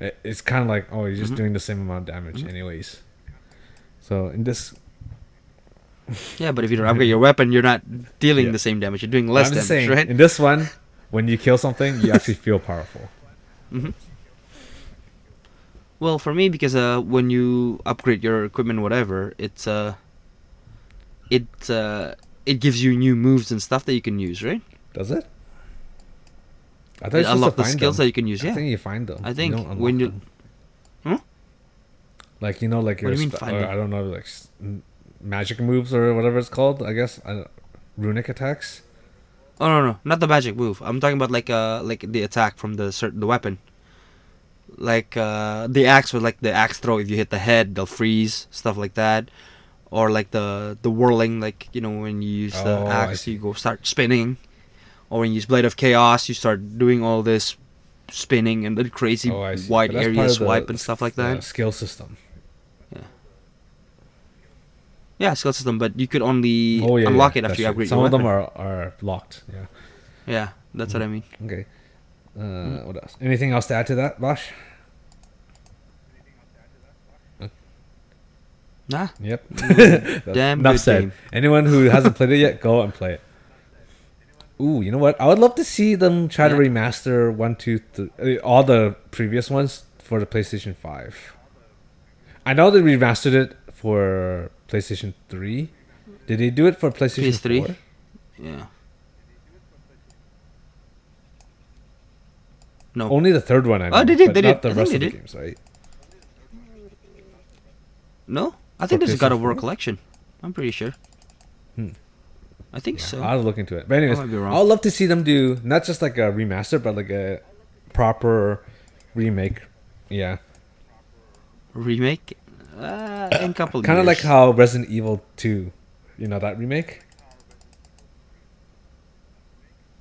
It- It's kind of like oh, you're just Mhm. doing the same amount of damage anyways. So in this, Yeah, but if you don't upgrade your weapon, you're not dealing Yeah. the same damage. You're doing less damage, saying, right? in this one, when you kill something, you actually feel powerful. hmm Well, for me, because uh, when you upgrade your equipment, whatever, it's uh, it uh, it gives you new moves and stuff that you can use, right? Does it? I It you're supposed unlock the skills them. that you can use. Yeah, I think you find them. I think don't when you- them. Like you know, like What your do you mean find? I don't know, like magic moves or whatever it's called. I guess I runic attacks. Oh no, no, not the magic move. I'm talking about like uh, like the attack from the certain the weapon. Like uh, the axe with like the axe throw. If you hit the head, they'll freeze. Stuff like that. Or like the the whirling, like you know when you use the Oh, axe, you go start spinning. Or when you use blade of chaos, you start doing all this spinning and the crazy Oh, wide But that's part area of the swipe and stuff like that. skill system. Yeah, skill system, but you could only Oh yeah, unlock yeah, it after you upgrade Some of them are are locked. Yeah. Yeah, that's what I mean. Okay. Uh, Hmm. What else? Anything else to add to that, Bosch? Nah, Yep. *laughs* *laughs* damn Enough said. game. Anyone who hasn't played it yet, go and play it. Ooh, you know what? I would love to see them try to Yeah. remaster one, two, three, all the previous ones for the PlayStation Five. I know they remastered it for PlayStation Three. Did they do it for PlayStation PS3? 4? Yeah. No. Only the third one I know. Oh, they did, they not did. the I rest they of the did. games, right? No? I think For there's a God of War collection. I'm pretty sure. Hmm. I think so. I'll look into it. But anyways, might be wrong. I'd love to see them do not just like a remaster, but like a proper remake. Yeah, Remake? Uh, in couple kind of like how Resident Evil Two. You know that remake?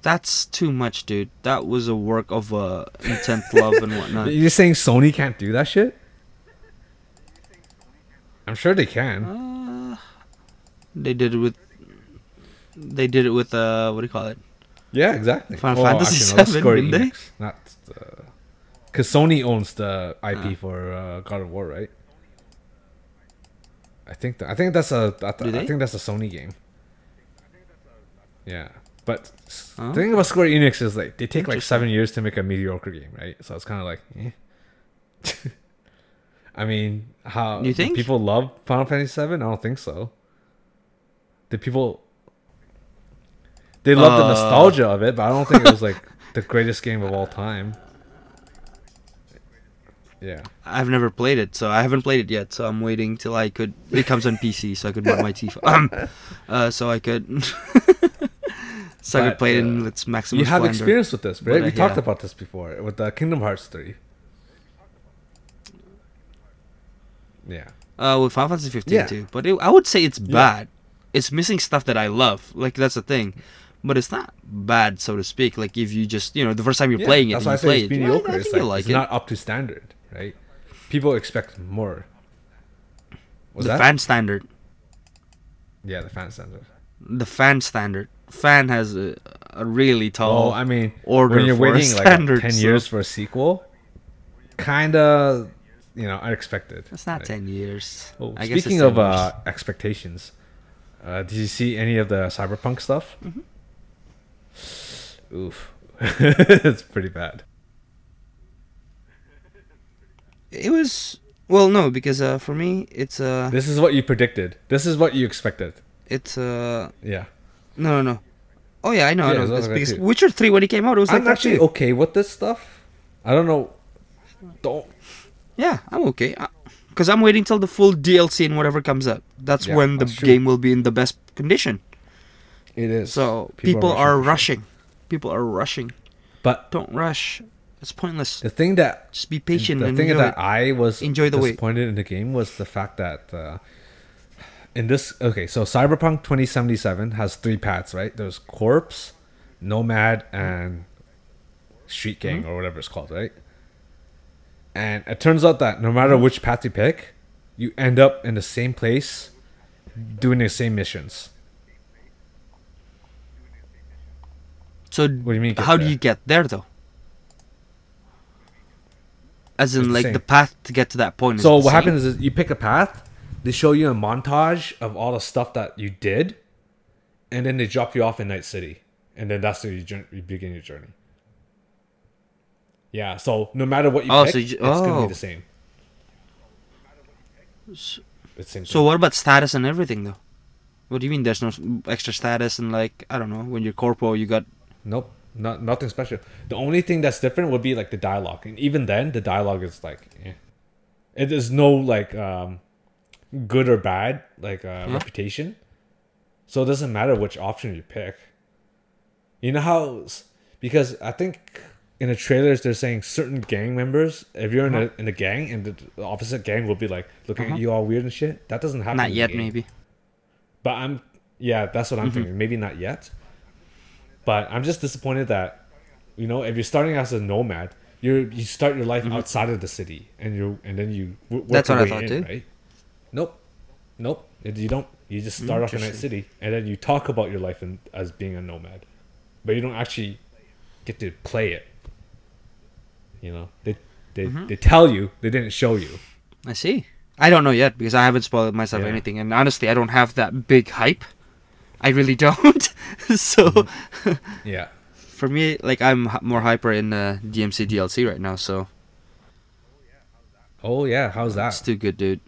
That's too much, dude. That was a work of uh, intent, love, and whatnot. *laughs* You're saying Sony can't do that shit? I'm sure they can. Uh, they did it with. They did it with uh, what do you call it? Yeah, exactly. Final Fantasy no, that's VII, didn't they? Enix, Not because Sony owns the IP Ah. for uh, God of War, right? I think th- I think that's a I, th- I think that's a Sony game. Yeah, but s- Oh. the thing about Square Enix is like they take like seven years to make a mediocre game, right? So it's kind of like, eh. *laughs* I mean, how You do think? people love Final Fantasy Seven? I don't think so. The people they love the Uh. nostalgia of it, but I don't think it was like *laughs* the greatest game of all time. Yeah. I've never played it, so I haven't played it yet. So I'm waiting till I could. It comes on PC, so I could mod my TV. Um, *laughs* uh, so I could. *laughs* so I could play it in uh, its maximum. You have splendor. experience with this, right? But, uh, we talked yeah. about this before with uh, Kingdom Hearts 3. Yeah. Uh, with Final Fantasy 15 Yeah. too, but it, I would say it's Yeah. bad. It's missing stuff that I love. Like that's the thing, but it's not bad, so to speak. Like if you just you know the first time you're Yeah, playing it, That's and why I you play it's it, yeah, mediocre. I it's like, you'll like it's it. not up to standard, right? People expect more. Was the that? fan standard, yeah, the fan standard. the fan standard. Fan has a, a really tall. Well, I mean, order when you're waiting like standard, ten so- years for a sequel, kind of, you know, unexpected. It's not right? ten years. Oh, I guess it's speaking 10 of uh, expectations, uh, did you see any of the cyberpunk stuff? Mm-hmm. Oof, *laughs* it's pretty bad. It was well, no, because uh, for me, it's uh, This is what you predicted. This is what you expected. it's uh, Yeah, no, no, no. Oh yeah, I know, Yeah, I know. It's because too. Witcher Three when it came out, it was like I'm that actually okay with this stuff. I don't know. Don't. Yeah, I'm okay. Because I'm waiting till the full DLC and whatever comes up. That's Yeah, when the that's game will be in the best condition. It is. So People people, are are rushing rushing. People are rushing. but Don't rush. It's pointless. the thing that Just be patient the thing that it. I was Enjoy the wait. disappointed in the game was the fact that uh, in this okay, so Cyberpunk 2077 has three paths, right? There's corpo, nomad, and street gang Mm-hmm. or whatever it's called, right? And it turns out that no matter Mm-hmm. which path you pick, you end up in the same place doing the same missions. So What do you mean? how do you get there though? As in It's like same. the path to get to that point. Is So the what same? happens is you pick a path, they show you a montage of all the stuff that you did, and then they drop you off in Night City, and then that's where you, jour- you begin your journey. Yeah, so no matter what you Oh, pick, so you- it's gonna oh. be the same. It's the same. So what about status and everything though? What do you mean there's no extra status and like I don't know when you're corporal, you got Nope, not nothing special. The only thing that's different would be like the dialogue, and even then, the dialogue is like, eh. it is no like um, good or bad like uh, Yeah. reputation. So it doesn't matter which option you pick. You know how because I think in the trailers they're saying certain gang members, if you're in a in a gang and the, the opposite gang will be like looking Uh-huh. at you all weird and shit. That doesn't happen. not yet maybe. But I'm, yeah, that's what I'm Mm-hmm. thinking. Maybe not yet. But I'm just disappointed that, you know, if you're starting as a nomad, you you start your life outside of the city, and you and then you w- work Mm-hmm. That's your what I thought in, too. right? Nope, nope. You don't. You just start off in that City, and then you talk about your life in, as being a nomad, but you don't actually get to play it. You know, they they, Mm-hmm. they tell you, they didn't show you. I see. I don't know yet because I haven't spoiled myself Yeah. anything, and honestly, I don't have that big hype. I really don't. *laughs* so Mm-hmm. *laughs* Yeah. for me, like I'm h- more hyper in uh, DMC DLC right now, so Oh yeah. How's that? it's too good, dude.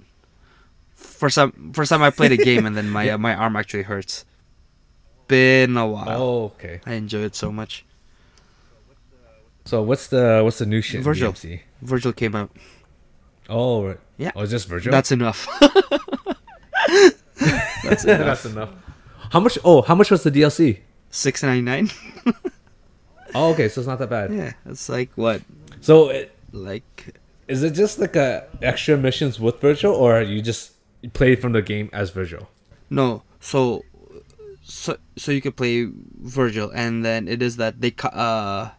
For some, first time I played a game and then my *laughs* uh, my arm actually hurts. Been a while. Oh okay. I enjoy it so much. So what's the what's the new shit? Virgil. DMC? Virgil came out. Oh right. Yeah. Oh, it's just Virgil. That's enough. that's enough. that's enough. How much? Oh, how much was the DLC? Six ninety nine. *laughs* Oh, okay, so it's not that bad. Yeah, it's like what, So it, like is it just like a extra missions with Virgil, or you just play from the game as Virgil? no So, so so you can play Virgil, and then it is that they uh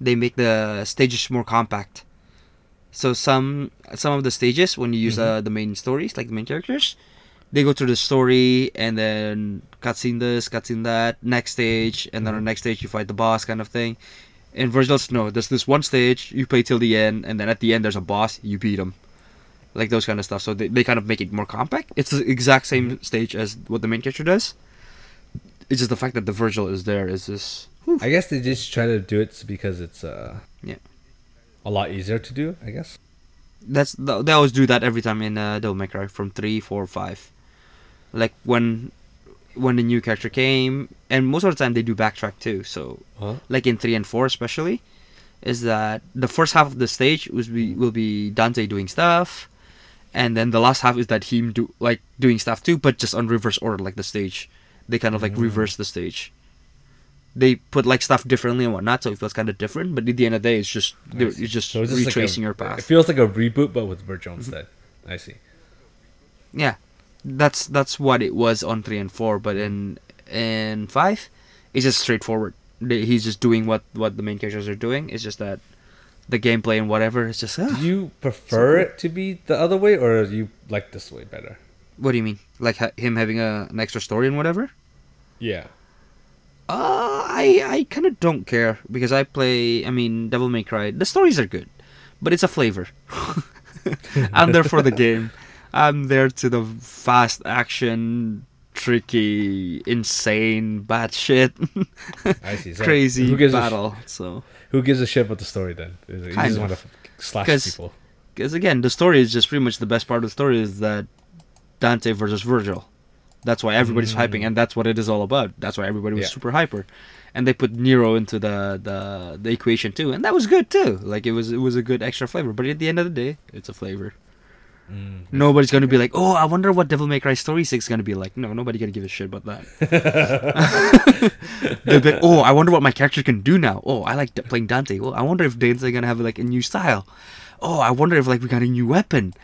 they make the stages more compact. So some some of the stages when you use Mhm. uh, the main stories, like the main characters, they go through the story and then cutscene this, cutscene that, next stage, and then on the next stage you fight the boss, kind of thing. In Virgil's, no, there's this one stage you play till the end, and then at the end there's a boss, you beat him, like those kind of stuff. So they, they kind of make it more compact. It's the exact same stage as what the main character does. It's just the fact that the Virgil is there is just I guess they just try to do it because it's uh Yeah. a lot easier to do. I guess. that's they always do that every time in uh, Devil May Cry from three, four, five. Like when when the new character came, and most of the time they do backtrack too. So Huh? like in three and four especially, is that the first half of the stage was be will be Dante doing stuff, and then the last half is that him do like doing stuff too, but just on reverse order like the stage. They kind of like Mm. reverse the stage. They put like stuff differently and whatnot, so it feels kind of different. But at the end of the day, it's just it's just So it's just like retracing a- your path. It feels like a reboot, but with Virgil instead. I see. Yeah, that's that's what it was on three and four. But in in five, it's just straightforward. He's just doing what what the main characters are doing. It's just that the gameplay and whatever is just. Do ah. you prefer it to be the other way, or you like this way better? What do you mean? Like ha- him having a, an extra story and whatever? Yeah. Uh, I I kind of don't care because I play. I mean, Devil May Cry. The stories are good, but it's a flavor. *laughs* I'm there for the game. I'm there to the fast action, tricky, insane, bad shit, *laughs* I see. So crazy who gives battle. So, A, who gives a shit about the story then? You Kind just want to slash people. because again, the story is just pretty much the best part of the story is that Dante versus Virgil. That's why everybody's Mm. hyping, and that's what it is all about. That's why everybody was Yeah. super hyper, and they put Nero into the, the the equation too, and that was good too. Like it was it was a good extra flavor. But at the end of the day, it's a flavor. Mm. Nobody's gonna be like, oh, I wonder what Devil May Cry Story Six is gonna be like. No, nobody gonna give a shit about that. *laughs* They'll be like, oh, I wonder what my character can do now. Oh, I like playing Dante. Well, I wonder if Dante gonna have like a new style. Oh, I wonder if like we got a new weapon.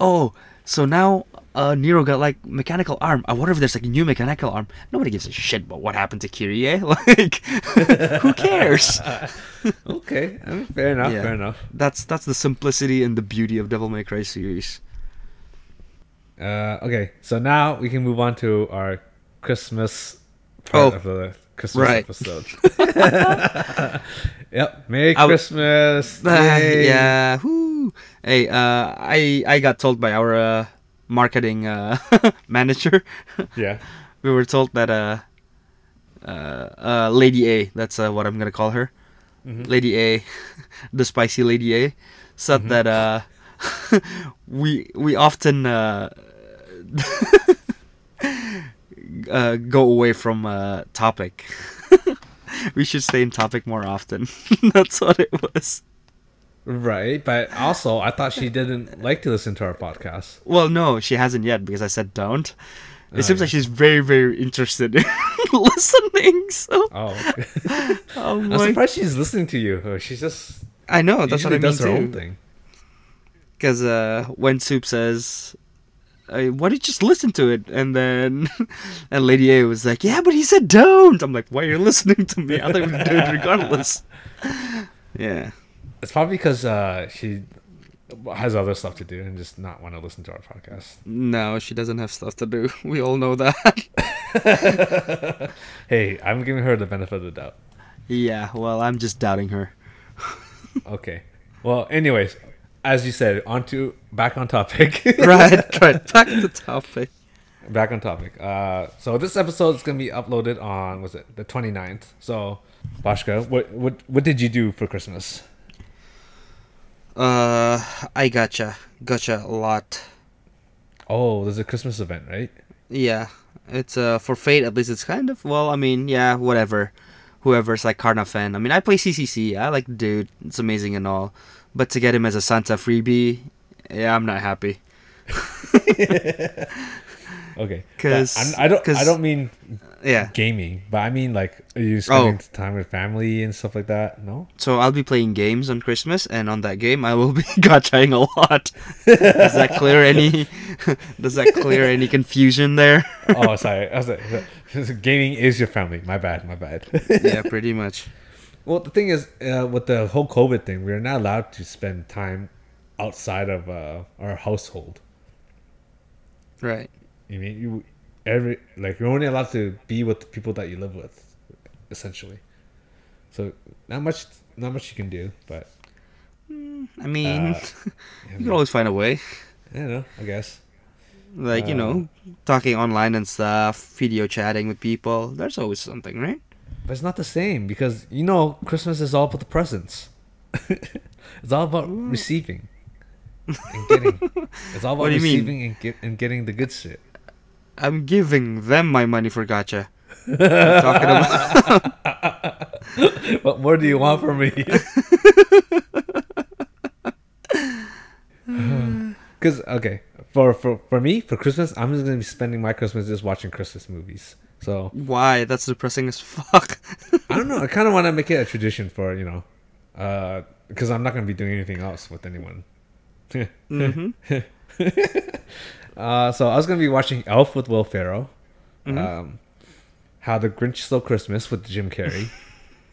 Oh, so now uh, Nero got like mechanical arm. I wonder if there's like a new mechanical arm. Nobody gives a shit about what happened to Kyrie. *laughs* Like, who cares? *laughs* okay, I mean, fair enough. Yeah. Fair enough. That's that's the simplicity and the beauty of Devil May Cry series. Uh, okay, so now we can move on to our Christmas part Oh, of the Christmas right. episode. *laughs* yep. Merry w- Christmas. *laughs* Yay. yeah. Whoo. Hey, uh, I I got told by our uh, marketing uh, *laughs* manager. Yeah. we were told that uh, uh, uh, Lady A, that's uh, what I'm gonna call her, Mhm. Lady A, the spicy Lady A, said Mhm. that uh, *laughs* we we often uh, *laughs* uh, go away from uh, topic. *laughs* we should stay in topic more often. that's what it was. Right, but also I thought she didn't like to listen to our podcast. Well, no, she hasn't yet because I said don't. It Oh, seems yeah. like she's very, very interested in listening. So, Oh, okay. oh I'm surprised she's listening to you. She's just I know that's what I mean does her own thing. Because uh, when Soup says, uh, "Why don't you just listen to it?" and then *laughs* and Lady A was like, "Yeah, but he said don't." I'm like, "Why are you listening to me? I thought we do it regardless." *laughs* yeah, It's probably because uh, she has other stuff to do and just not want to listen to our podcast. no, she doesn't have stuff to do. *laughs* We all know that. hey, I'm giving her the benefit of the doubt. yeah, well, I'm just doubting her. Okay. Well, anyways, as you said, on to back on topic. *laughs* right, right. Back to topic. back on topic. Uh, so this episode is gonna be uploaded on was it the 29th? So, Bashka, what what what did you do for Christmas? Uh, I gacha, gacha a lot. Oh, there's a Christmas event, right? Yeah, it's uh for Fate at least it's kind of well. I mean, yeah, whatever. Whoever's like Karna fan. I mean, I play CCC. I like dude. It's amazing and all, but to get him as a Santa freebie, yeah, I'm not happy. *laughs* Okay. Because I'm- don't. I don't mean Yeah. gaming, but I mean like are you spending Oh. time with family and stuff like that. No. So I'll be playing games on Christmas, and on that game I will be *laughs* gachaing a lot. Does that clear any? *laughs* does that clear any confusion there? oh, sorry. I was like, gaming is your family. My bad. My bad. yeah, pretty much. Well, the thing is, uh, with the whole COVID thing, we're not allowed to spend time outside of uh, our household. Right. You mean you every like you're only allowed to be with the people that you live with, essentially. So not much, not much you can do, but I mean, Uh, *laughs* you can always find a way. I don't know. I guess. Like you know, talking online and stuff, video chatting with people. There's always something, right? But it's not the same because you know Christmas is all about the presents. *laughs* it's all about receiving *laughs* and getting. It's all about What do you mean? receiving and, get, and getting the good shit. I'm giving them my money for gacha. I'm talking about *laughs* What more do you want from me? Because okay, for, for for me for Christmas, I'm just gonna be spending my Christmas just watching Christmas movies. So why that's depressing as fuck. *laughs* I don't know. I kind of want to make it a tradition for you know, because I'm not gonna be doing anything else with anyone. *laughs* mm-hmm. Uh, so I was gonna be watching Elf with Will Ferrell, Mhm. um, How the Grinch Stole Christmas with Jim Carrey,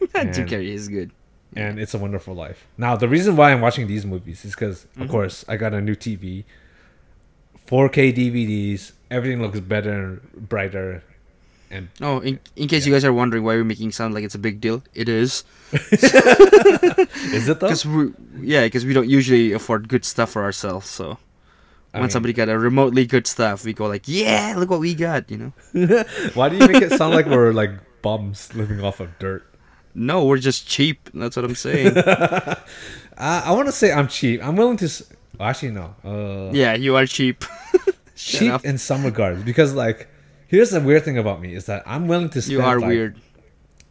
*laughs* Jim Carrey is good. and It's a Wonderful Life. Now the reason why I'm watching these movies is because, Mm-hmm. of course, I got a new TV, 4K DVDs. Everything looks better and brighter, and Oh, in, in case you guys are wondering why we're making sound like it's a big deal, it is. *laughs* is it though? Because we, yeah, because we don't usually afford good stuff for ourselves. So I when mean- somebody got a remotely good stuff, we go like, yeah, look what we got. You know? *laughs* Why do you make it sound like we're like bums living off of dirt? No, we're just cheap. That's what I'm saying. Uh, *laughs* I want to say I'm cheap. I'm willing to. s- well, actually, no. Uh, yeah, you are cheap. Cheap in some regards because, like, here's the weird thing about me is that I'm willing to spend You are like, weird.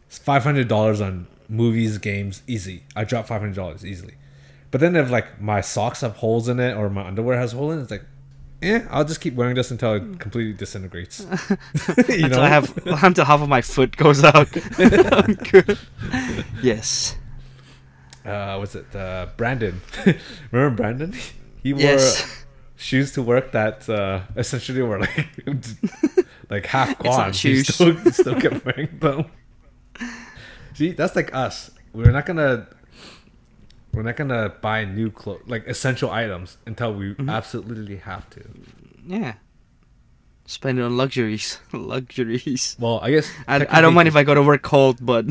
five hundred dollars on movies, games, easy. I drop five hundred dollars easily. But then if like my socks have holes in it or my underwear has holes in it, it's like, eh, I'll just keep wearing this until it completely disintegrates. *laughs* *laughs* you until I have until half of my foot goes out. *laughs* I'm good. Yes. uh, what's it? Uh, Brandon. Remember Brandon? He wore Yes. shoes to work that uh, essentially were like like half *laughs* gone. He shoes. still, *laughs* still kept wearing them. See, that's like us. We're not gonna we're not gonna buy new clothes like essential items until we Mm-hmm. absolutely have to. Yeah. Spend it on luxuries. *laughs* luxuries. Well, I guess I, I don't mind if I go to work cold, but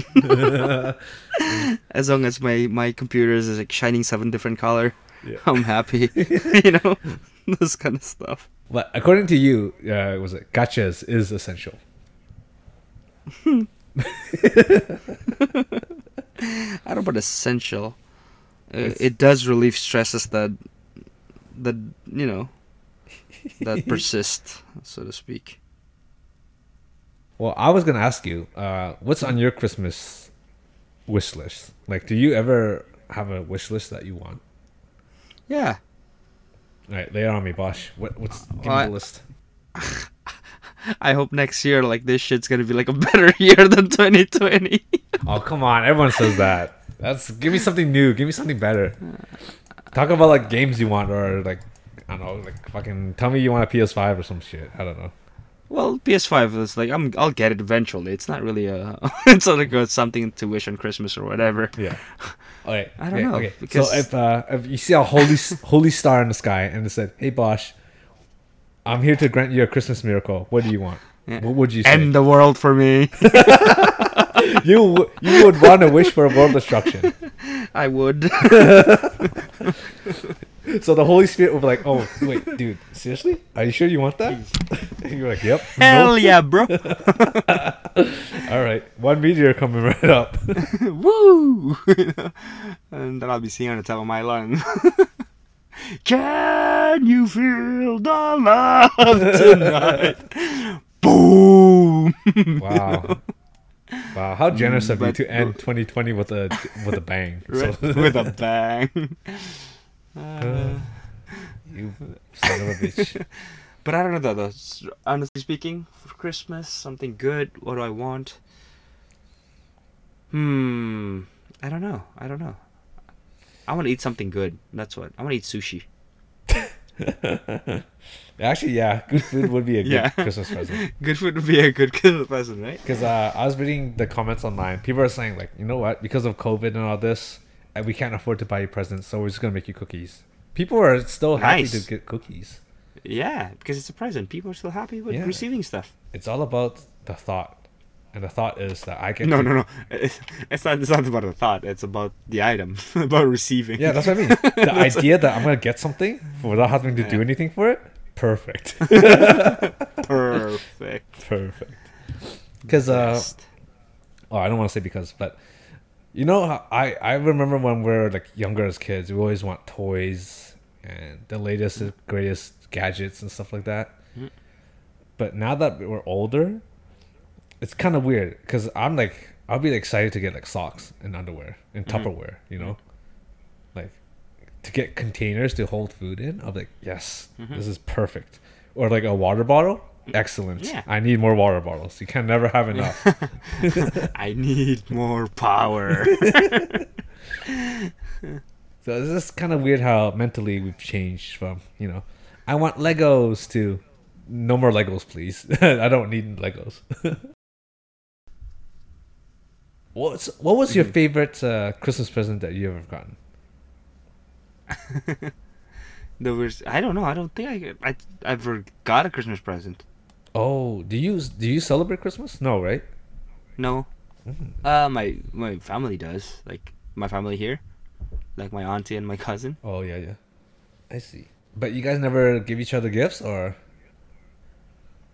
as long as my my computer is like shining seven different color, Yeah. I'm happy. you know, *laughs* this kind of stuff. but according to you, uh, was it gachas is essential? *laughs* I don't know about essential. Uh, It's- it does relieve stresses that that you know that *laughs* persist, so to speak. Well, I was gonna ask you, uh, what's on your Christmas wish list? Like, do you ever have a wish list that you want? Yeah. All right, lay on me, Bosch. What, what's give Well, me I- the list? *laughs* I hope next year, like this shit's gonna be like a better *laughs* year than 2020. *laughs* Oh, come on, everyone says that. That's give me something new. Give me something better. Talk about like games you want, or like I don't know, like fucking tell me you want a PS5 or some shit. I don't know. Well, PS5 is like I'm. I'll get it eventually. It's not really a. *laughs* it's not like a, something to wish on Christmas or whatever. Yeah. *laughs* Okay. I don't okay, know, Okay. because- So if uh, if you see a holy *laughs* holy star in the sky and it said, "Hey Bosch, I'm here to grant you a Christmas miracle. What do you want?" Yeah. What would you say? End the world for me. you you would want to wish for world destruction. I would. *laughs* So the Holy Spirit would be like, "Oh, wait, dude, seriously? Are you sure you want that?" And *laughs* you're like, "Yep." Hell yeah, bro. *laughs* All right, one meteor coming right up. Woo! and then I'll be singing on the top of my lung. Can you feel the love tonight? Boom! Wow. Wow, how generous of you to end 2020 with a with a bang. Right, So- with a bang. Uh, *laughs* you son of a bitch. *laughs* But I don't know though. though. Honestly speaking, for Christmas, something good. What do I want? Hmm. I don't know. I don't know. I want to eat something good. That's what. I want to eat sushi. *laughs* Actually, yeah, good food would be a good Yeah. Christmas present. Good food would be a good Christmas present, right? Because uh, I was reading the comments online. People are saying like, you know what? Because of COVID and all this, we can't afford to buy you presents, so we're just gonna make you cookies. People are still happy Nice. to get cookies. Yeah, because it's a present. People are still happy with Yeah. receiving stuff. It's all about the thought, and the thought is that I get. No, to- no, no. It's it's not. It's not about the thought. It's about the item. *laughs* about receiving. Yeah, that's what I mean. *laughs* The idea that I'm gonna get something without having to do anything for it, perfect, *laughs* perfect. perfect. Because uh, oh, I don't want to say because, but you know, I I remember when we were like younger as kids, we always want toys and the latest and greatest gadgets and stuff like that. Mm. But now that we're older, it's kind of weird because I'm like I'll be excited to get like socks and underwear and Mhm. Tupperware, you know, like to get containers to hold food in. I'm like, yes, Mhm. this is perfect. Or like a water bottle, excellent. Yeah. I need more water bottles. You can never have enough. *laughs* I need more power. *laughs* So it's just kind of weird how mentally we've changed from, you know, I want Legos to no more Legos, please. *laughs* I don't need Legos. What's what was your Mhm. favorite uh, Christmas present that you ever gotten? there was. I don't know. I don't think I. I I ever got a Christmas present. Oh, do you do you celebrate Christmas? No, right? No. Mhm. Uh, my my family does. Like my family here, like my auntie and my cousin. Oh yeah, yeah. I see. But you guys never give each other gifts, or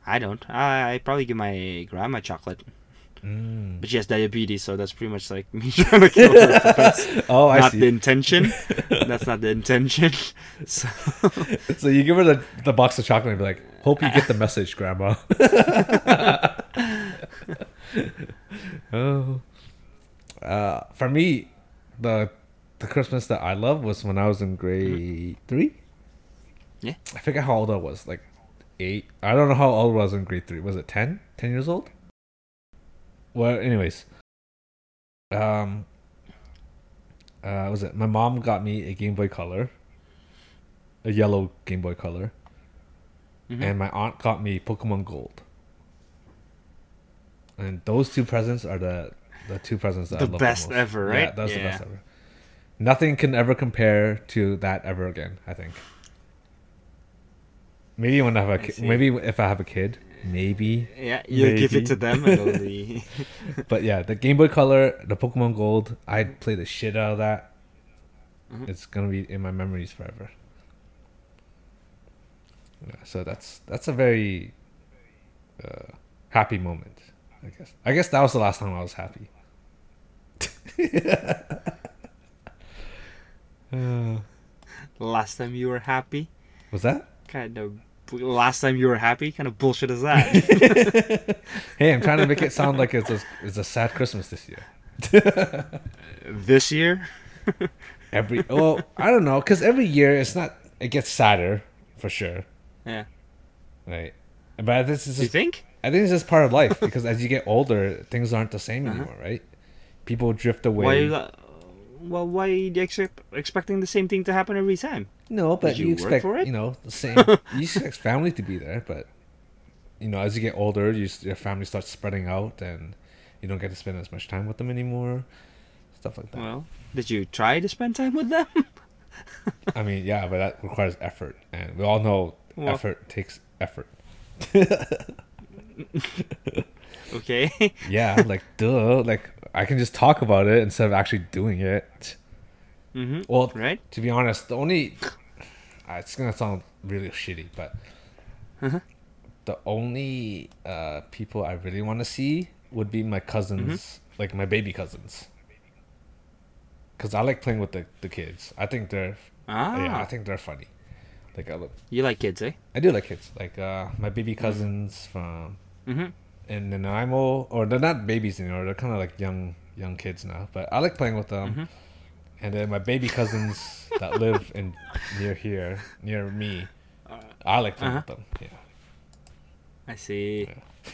I don't. I, I probably give my grandma chocolate, mm. but she has diabetes, so that's pretty much like *laughs* me trying to kill her. That's *laughs* oh, I not see. the intention. *laughs* that's not the intention. So so you give her the, the box of chocolate and be like, "Hope you get the message, Grandma." *laughs* oh, uh, for me, the the Christmas that I love was when I was in grade three. Yeah. I forget how old I was, like eight. I don't know how old I was in grade three. Was it 10? 10 years old? Well, anyways, um, uh, was it my mom got me a Game Boy Color, a yellow Game Boy Color, Mhm. and my aunt got me Pokemon Gold. And those two presents are the the two presents that I The best most. ever, Yeah, right? that's the best ever. Nothing can ever compare to that ever again. I think. Maybe when I have a ki- maybe if I have a kid, maybe. yeah, you give it to them be. *laughs* But yeah, the Game Boy Color, the Pokemon Gold, I'd play the shit out of that. Mhm. It's gonna be in my memories forever. Yeah, so that's that's a very uh, happy moment, I guess. I guess that was the last time I was happy. Uh, *laughs* last time you were happy, was that? kind of. Last time you were happy, kind of bullshit is that? *laughs* Hey, I'm trying to make it sound like it's a, it's a sad Christmas this year. *laughs* this year, Every well, I don't know, because every year it's not. It gets sadder for sure, yeah. right? But this is Do you think? I think it's just part of life *laughs* because as you get older, things aren't the same Uh-huh. anymore, right? People drift away. got- Well, why are you expect, expecting the same thing to happen every time? no, but Did you, you expect you know the same. you expect *laughs* family to be there, but you know as you get older, you, your family starts spreading out, and you don't get to spend as much time with them anymore. Stuff like that. Well, did you try to spend time with them? *laughs* I mean, yeah, but that requires effort, and we all know Well- effort takes effort. okay. *laughs* Yeah, like duh, like I can just talk about it instead of actually doing it. mm-hmm. Well, Right. to be honest, the only uh, it's gonna sound really shitty, but Uh-huh. the only uh, people I really want to see would be my cousins, like my baby cousins, because I like playing with the, the kids. I think they're Ah, yeah, I think they're funny. Like I, look, you like kids, eh? I do like kids. Like uh, my baby cousins from Mm-hmm. in Nanaimo, or they're not babies anymore. They're kind of like young young kids now. But I like playing with them. Mhm. And then my baby cousins that live in near here, near me, I like playing Uh-huh. with them. Yeah. I see.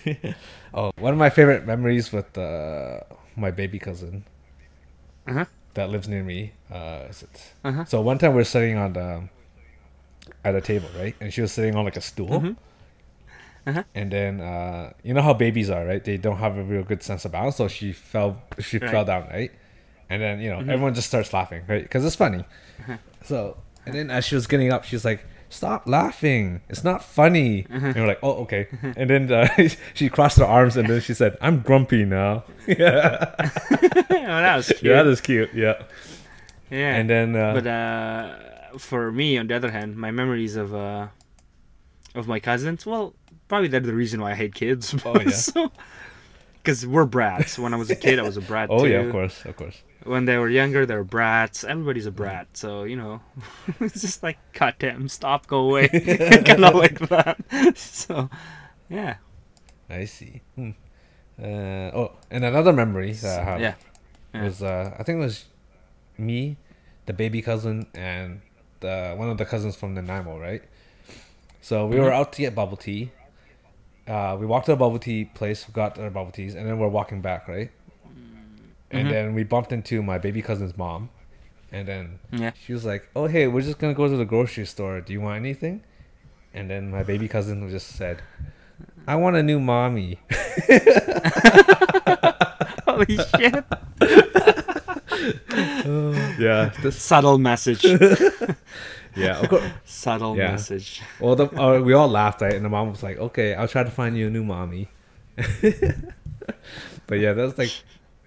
*laughs* oh, one of my favorite memories with uh, my baby cousin Uh-huh. that lives near me. Uh, is it? Uh-huh. So one time we were sitting on the at a table, right? And she was sitting on like a stool. Mhm. Uh-huh. And then uh, you know how babies are, right? They don't have a real good sense of balance, so she fell. She Right. fell down, right? And then you know Mhm. everyone just starts laughing, right? Because it's funny. Uh-huh. So and then as she was getting up, she's like, "Stop laughing! It's not funny." Uh-huh. And we're like, "Oh, okay." And then uh, *laughs* she crossed her arms, and then she said, "I'm grumpy now." yeah, *laughs* oh, that was *laughs* cute. yeah, that's cute. Yeah. Yeah. And then uh, but uh, for me, on the other hand, my memories of uh, of my cousins, well, probably they're the reason why I hate kids. Oh, *laughs* yeah. so, because we're brats. When I was a kid, I was a brat too. oh too. yeah, of course, of course. When they were younger, they were brats. Everybody's a brat. So you know, *laughs* it's just like, cut them, stop, go away, *laughs* kind of like that. So, yeah, I see. Hmm. Uh, oh, and another memory that I have yeah, yeah. was uh, I think it was me, the baby cousin, and the one of the cousins from Nanaimo, right? So we were Mhm. out to get bubble tea. Uh, we walked to a bubble tea place, got our bubble teas, and then we're walking back, right? And Mhm. then we bumped into my baby cousin's mom, and then yeah. she was like, "Oh hey, we're just gonna go to the grocery store. Do you want anything?" And then my baby cousin just said, "I want a new mommy." *laughs* Holy shit! *laughs* yeah, this, Subtle message. *laughs* yeah, of course. Subtle Yeah. message. Well, the, uh, we all laughed, right? And the mom was like, "Okay, I'll try to find you a new mommy." *laughs* but yeah, that's like,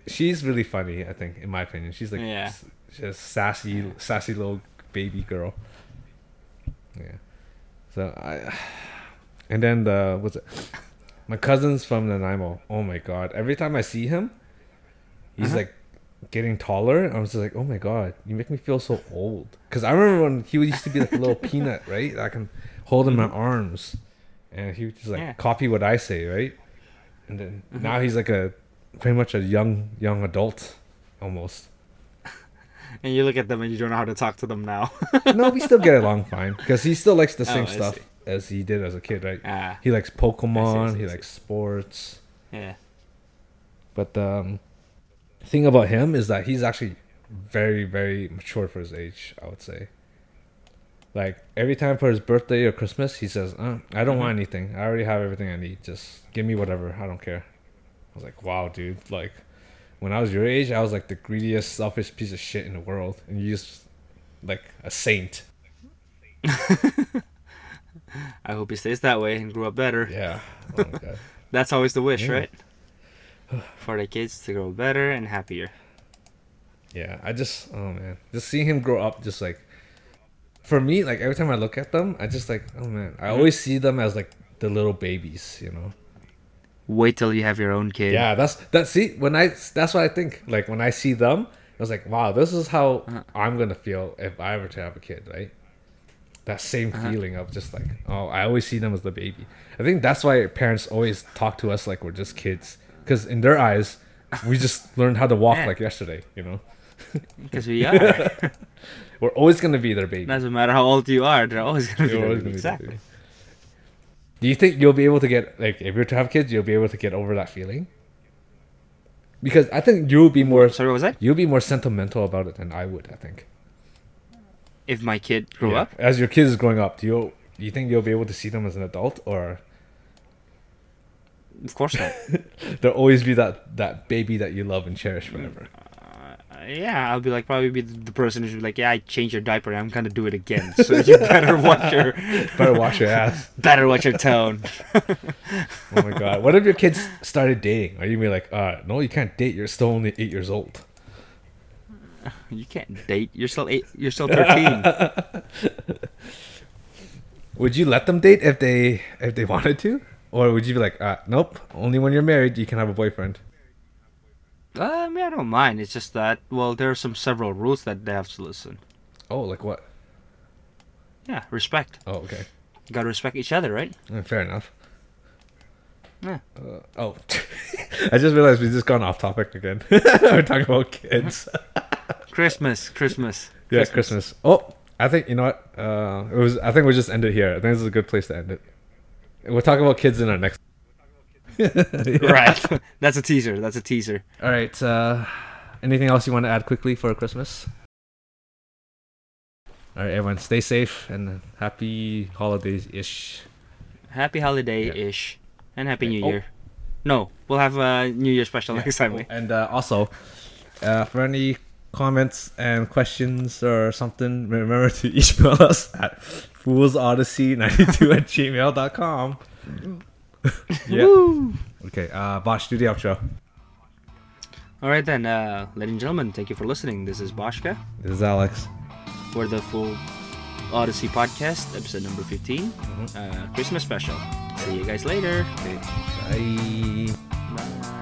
she's really funny. I think, in my opinion, she's like, Yeah. s- just sassy, sassy little baby girl. Yeah. So I, *sighs* and then the what's it? My cousins from Nanaimo. Oh my god! Every time I see him, he's Uh-huh. like getting taller. I was just like, oh my god, you make me feel so old. Because I remember when he used to be like a little *laughs* peanut, right? I can hold in my arms, and he would just like Yeah. copy what I say, right? And then Mhm. now he's like a pretty much a young young adult, almost. *laughs* And you look at them and you don't know how to talk to them now. no, we still get *laughs* along fine because he still likes the Oh, same stuff see. as he did as a kid, right? ah, He likes Pokemon. I see, he I see. likes sports. yeah. But um, thing about him is that he's actually very, very mature for his age. I would say. Like every time for his birthday or Christmas, he says, uh, "I don't want Mhm. anything. I already have everything I need. Just give me whatever. I don't care." I was like, "Wow, dude! Like, when I was your age, I was like the greediest, selfish piece of shit in the world, and you just like a saint." *laughs* I hope he stays that way and grew up better. Yeah. Oh. *laughs* That's always the wish, Yeah. right? *sighs* For the kids to grow better and happier. Yeah, I just oh man, just seeing him grow up, just like for me, like every time I look at them, I just like oh man, I Mhm. always see them as like the little babies, you know. Wait till you have your own kid. Yeah, that's that. See, when I that's what I think. Like when I see them, I was like, wow, this is how Uh-huh. I'm gonna feel if I ever to have a kid, right? That same Uh-huh. feeling of just like oh, I always see them as the baby. I think that's why parents always talk to us like we're just kids, because in their eyes, we just *laughs* learned how to walk like yesterday, you know. *laughs* Because we are. *laughs* We're always gonna be their baby. Doesn't matter how old you are, they're always going to You're be always there. gonna Exactly. Do you think you'll be able to get like if you're to have kids, you'll be able to get over that feeling? Because I think you'll be more Sorry, what was that? you'll be more sentimental about it than I would. I think. If my kid grew Yeah. up? as your kid is growing up. Do you do you think you'll be able to see them as an adult, or Of course not. *laughs* there'll always be that that baby that you love and cherish forever? Uh, yeah, I'll be like probably be the person who's like, yeah, I changed your diaper. I'm gonna do it again. So you *laughs* better watch your *laughs* Better watch your ass. better watch your tone. Oh my god! What if your kids started dating? Are you gonna be like, uh, no, you can't date. You're still only eight years old. You can't date. You're still eight. You're still thirteen. Would you let them date if they if they wanted to, or would you be like, uh, nope, only when you're married you can have a boyfriend? Uh, I mean, I don't mind. It's just that well, there are some several rules that they have to listen. Oh, like what? Yeah, respect. Oh, okay, You gotta respect each other, right? Fair enough. Yeah. Uh, oh, *laughs* I just realized we just gone off topic again. *laughs* We're talking about kids. *laughs* Christmas, Christmas. yeah, Christmas. Oh, I think you know what. Uh, it was. I think we'll just end it here. I think this is a good place to end it. We'll talk about kids in our next. *laughs* Right. That's a teaser. That's a teaser. All right. Uh, anything else you want to add quickly for Christmas? All right, everyone, stay safe and happy holidays ish. Happy holiday ish. And Happy New Oh. Year. No, we'll have a New Year special next time. we- And uh, also, uh, for any comments and questions or something, remember to *laughs* email us at foolsodyssey92 at gmail.com. *laughs* yeah. Woo! Okay, uh, Bosch, do the outro. All right then, uh, ladies and gentlemen, thank you for listening. This is Boschka. This is Alex. for the Fools Odyssey podcast, episode number 15, Mhm. uh, Christmas special. See you guys later. Okay, bye.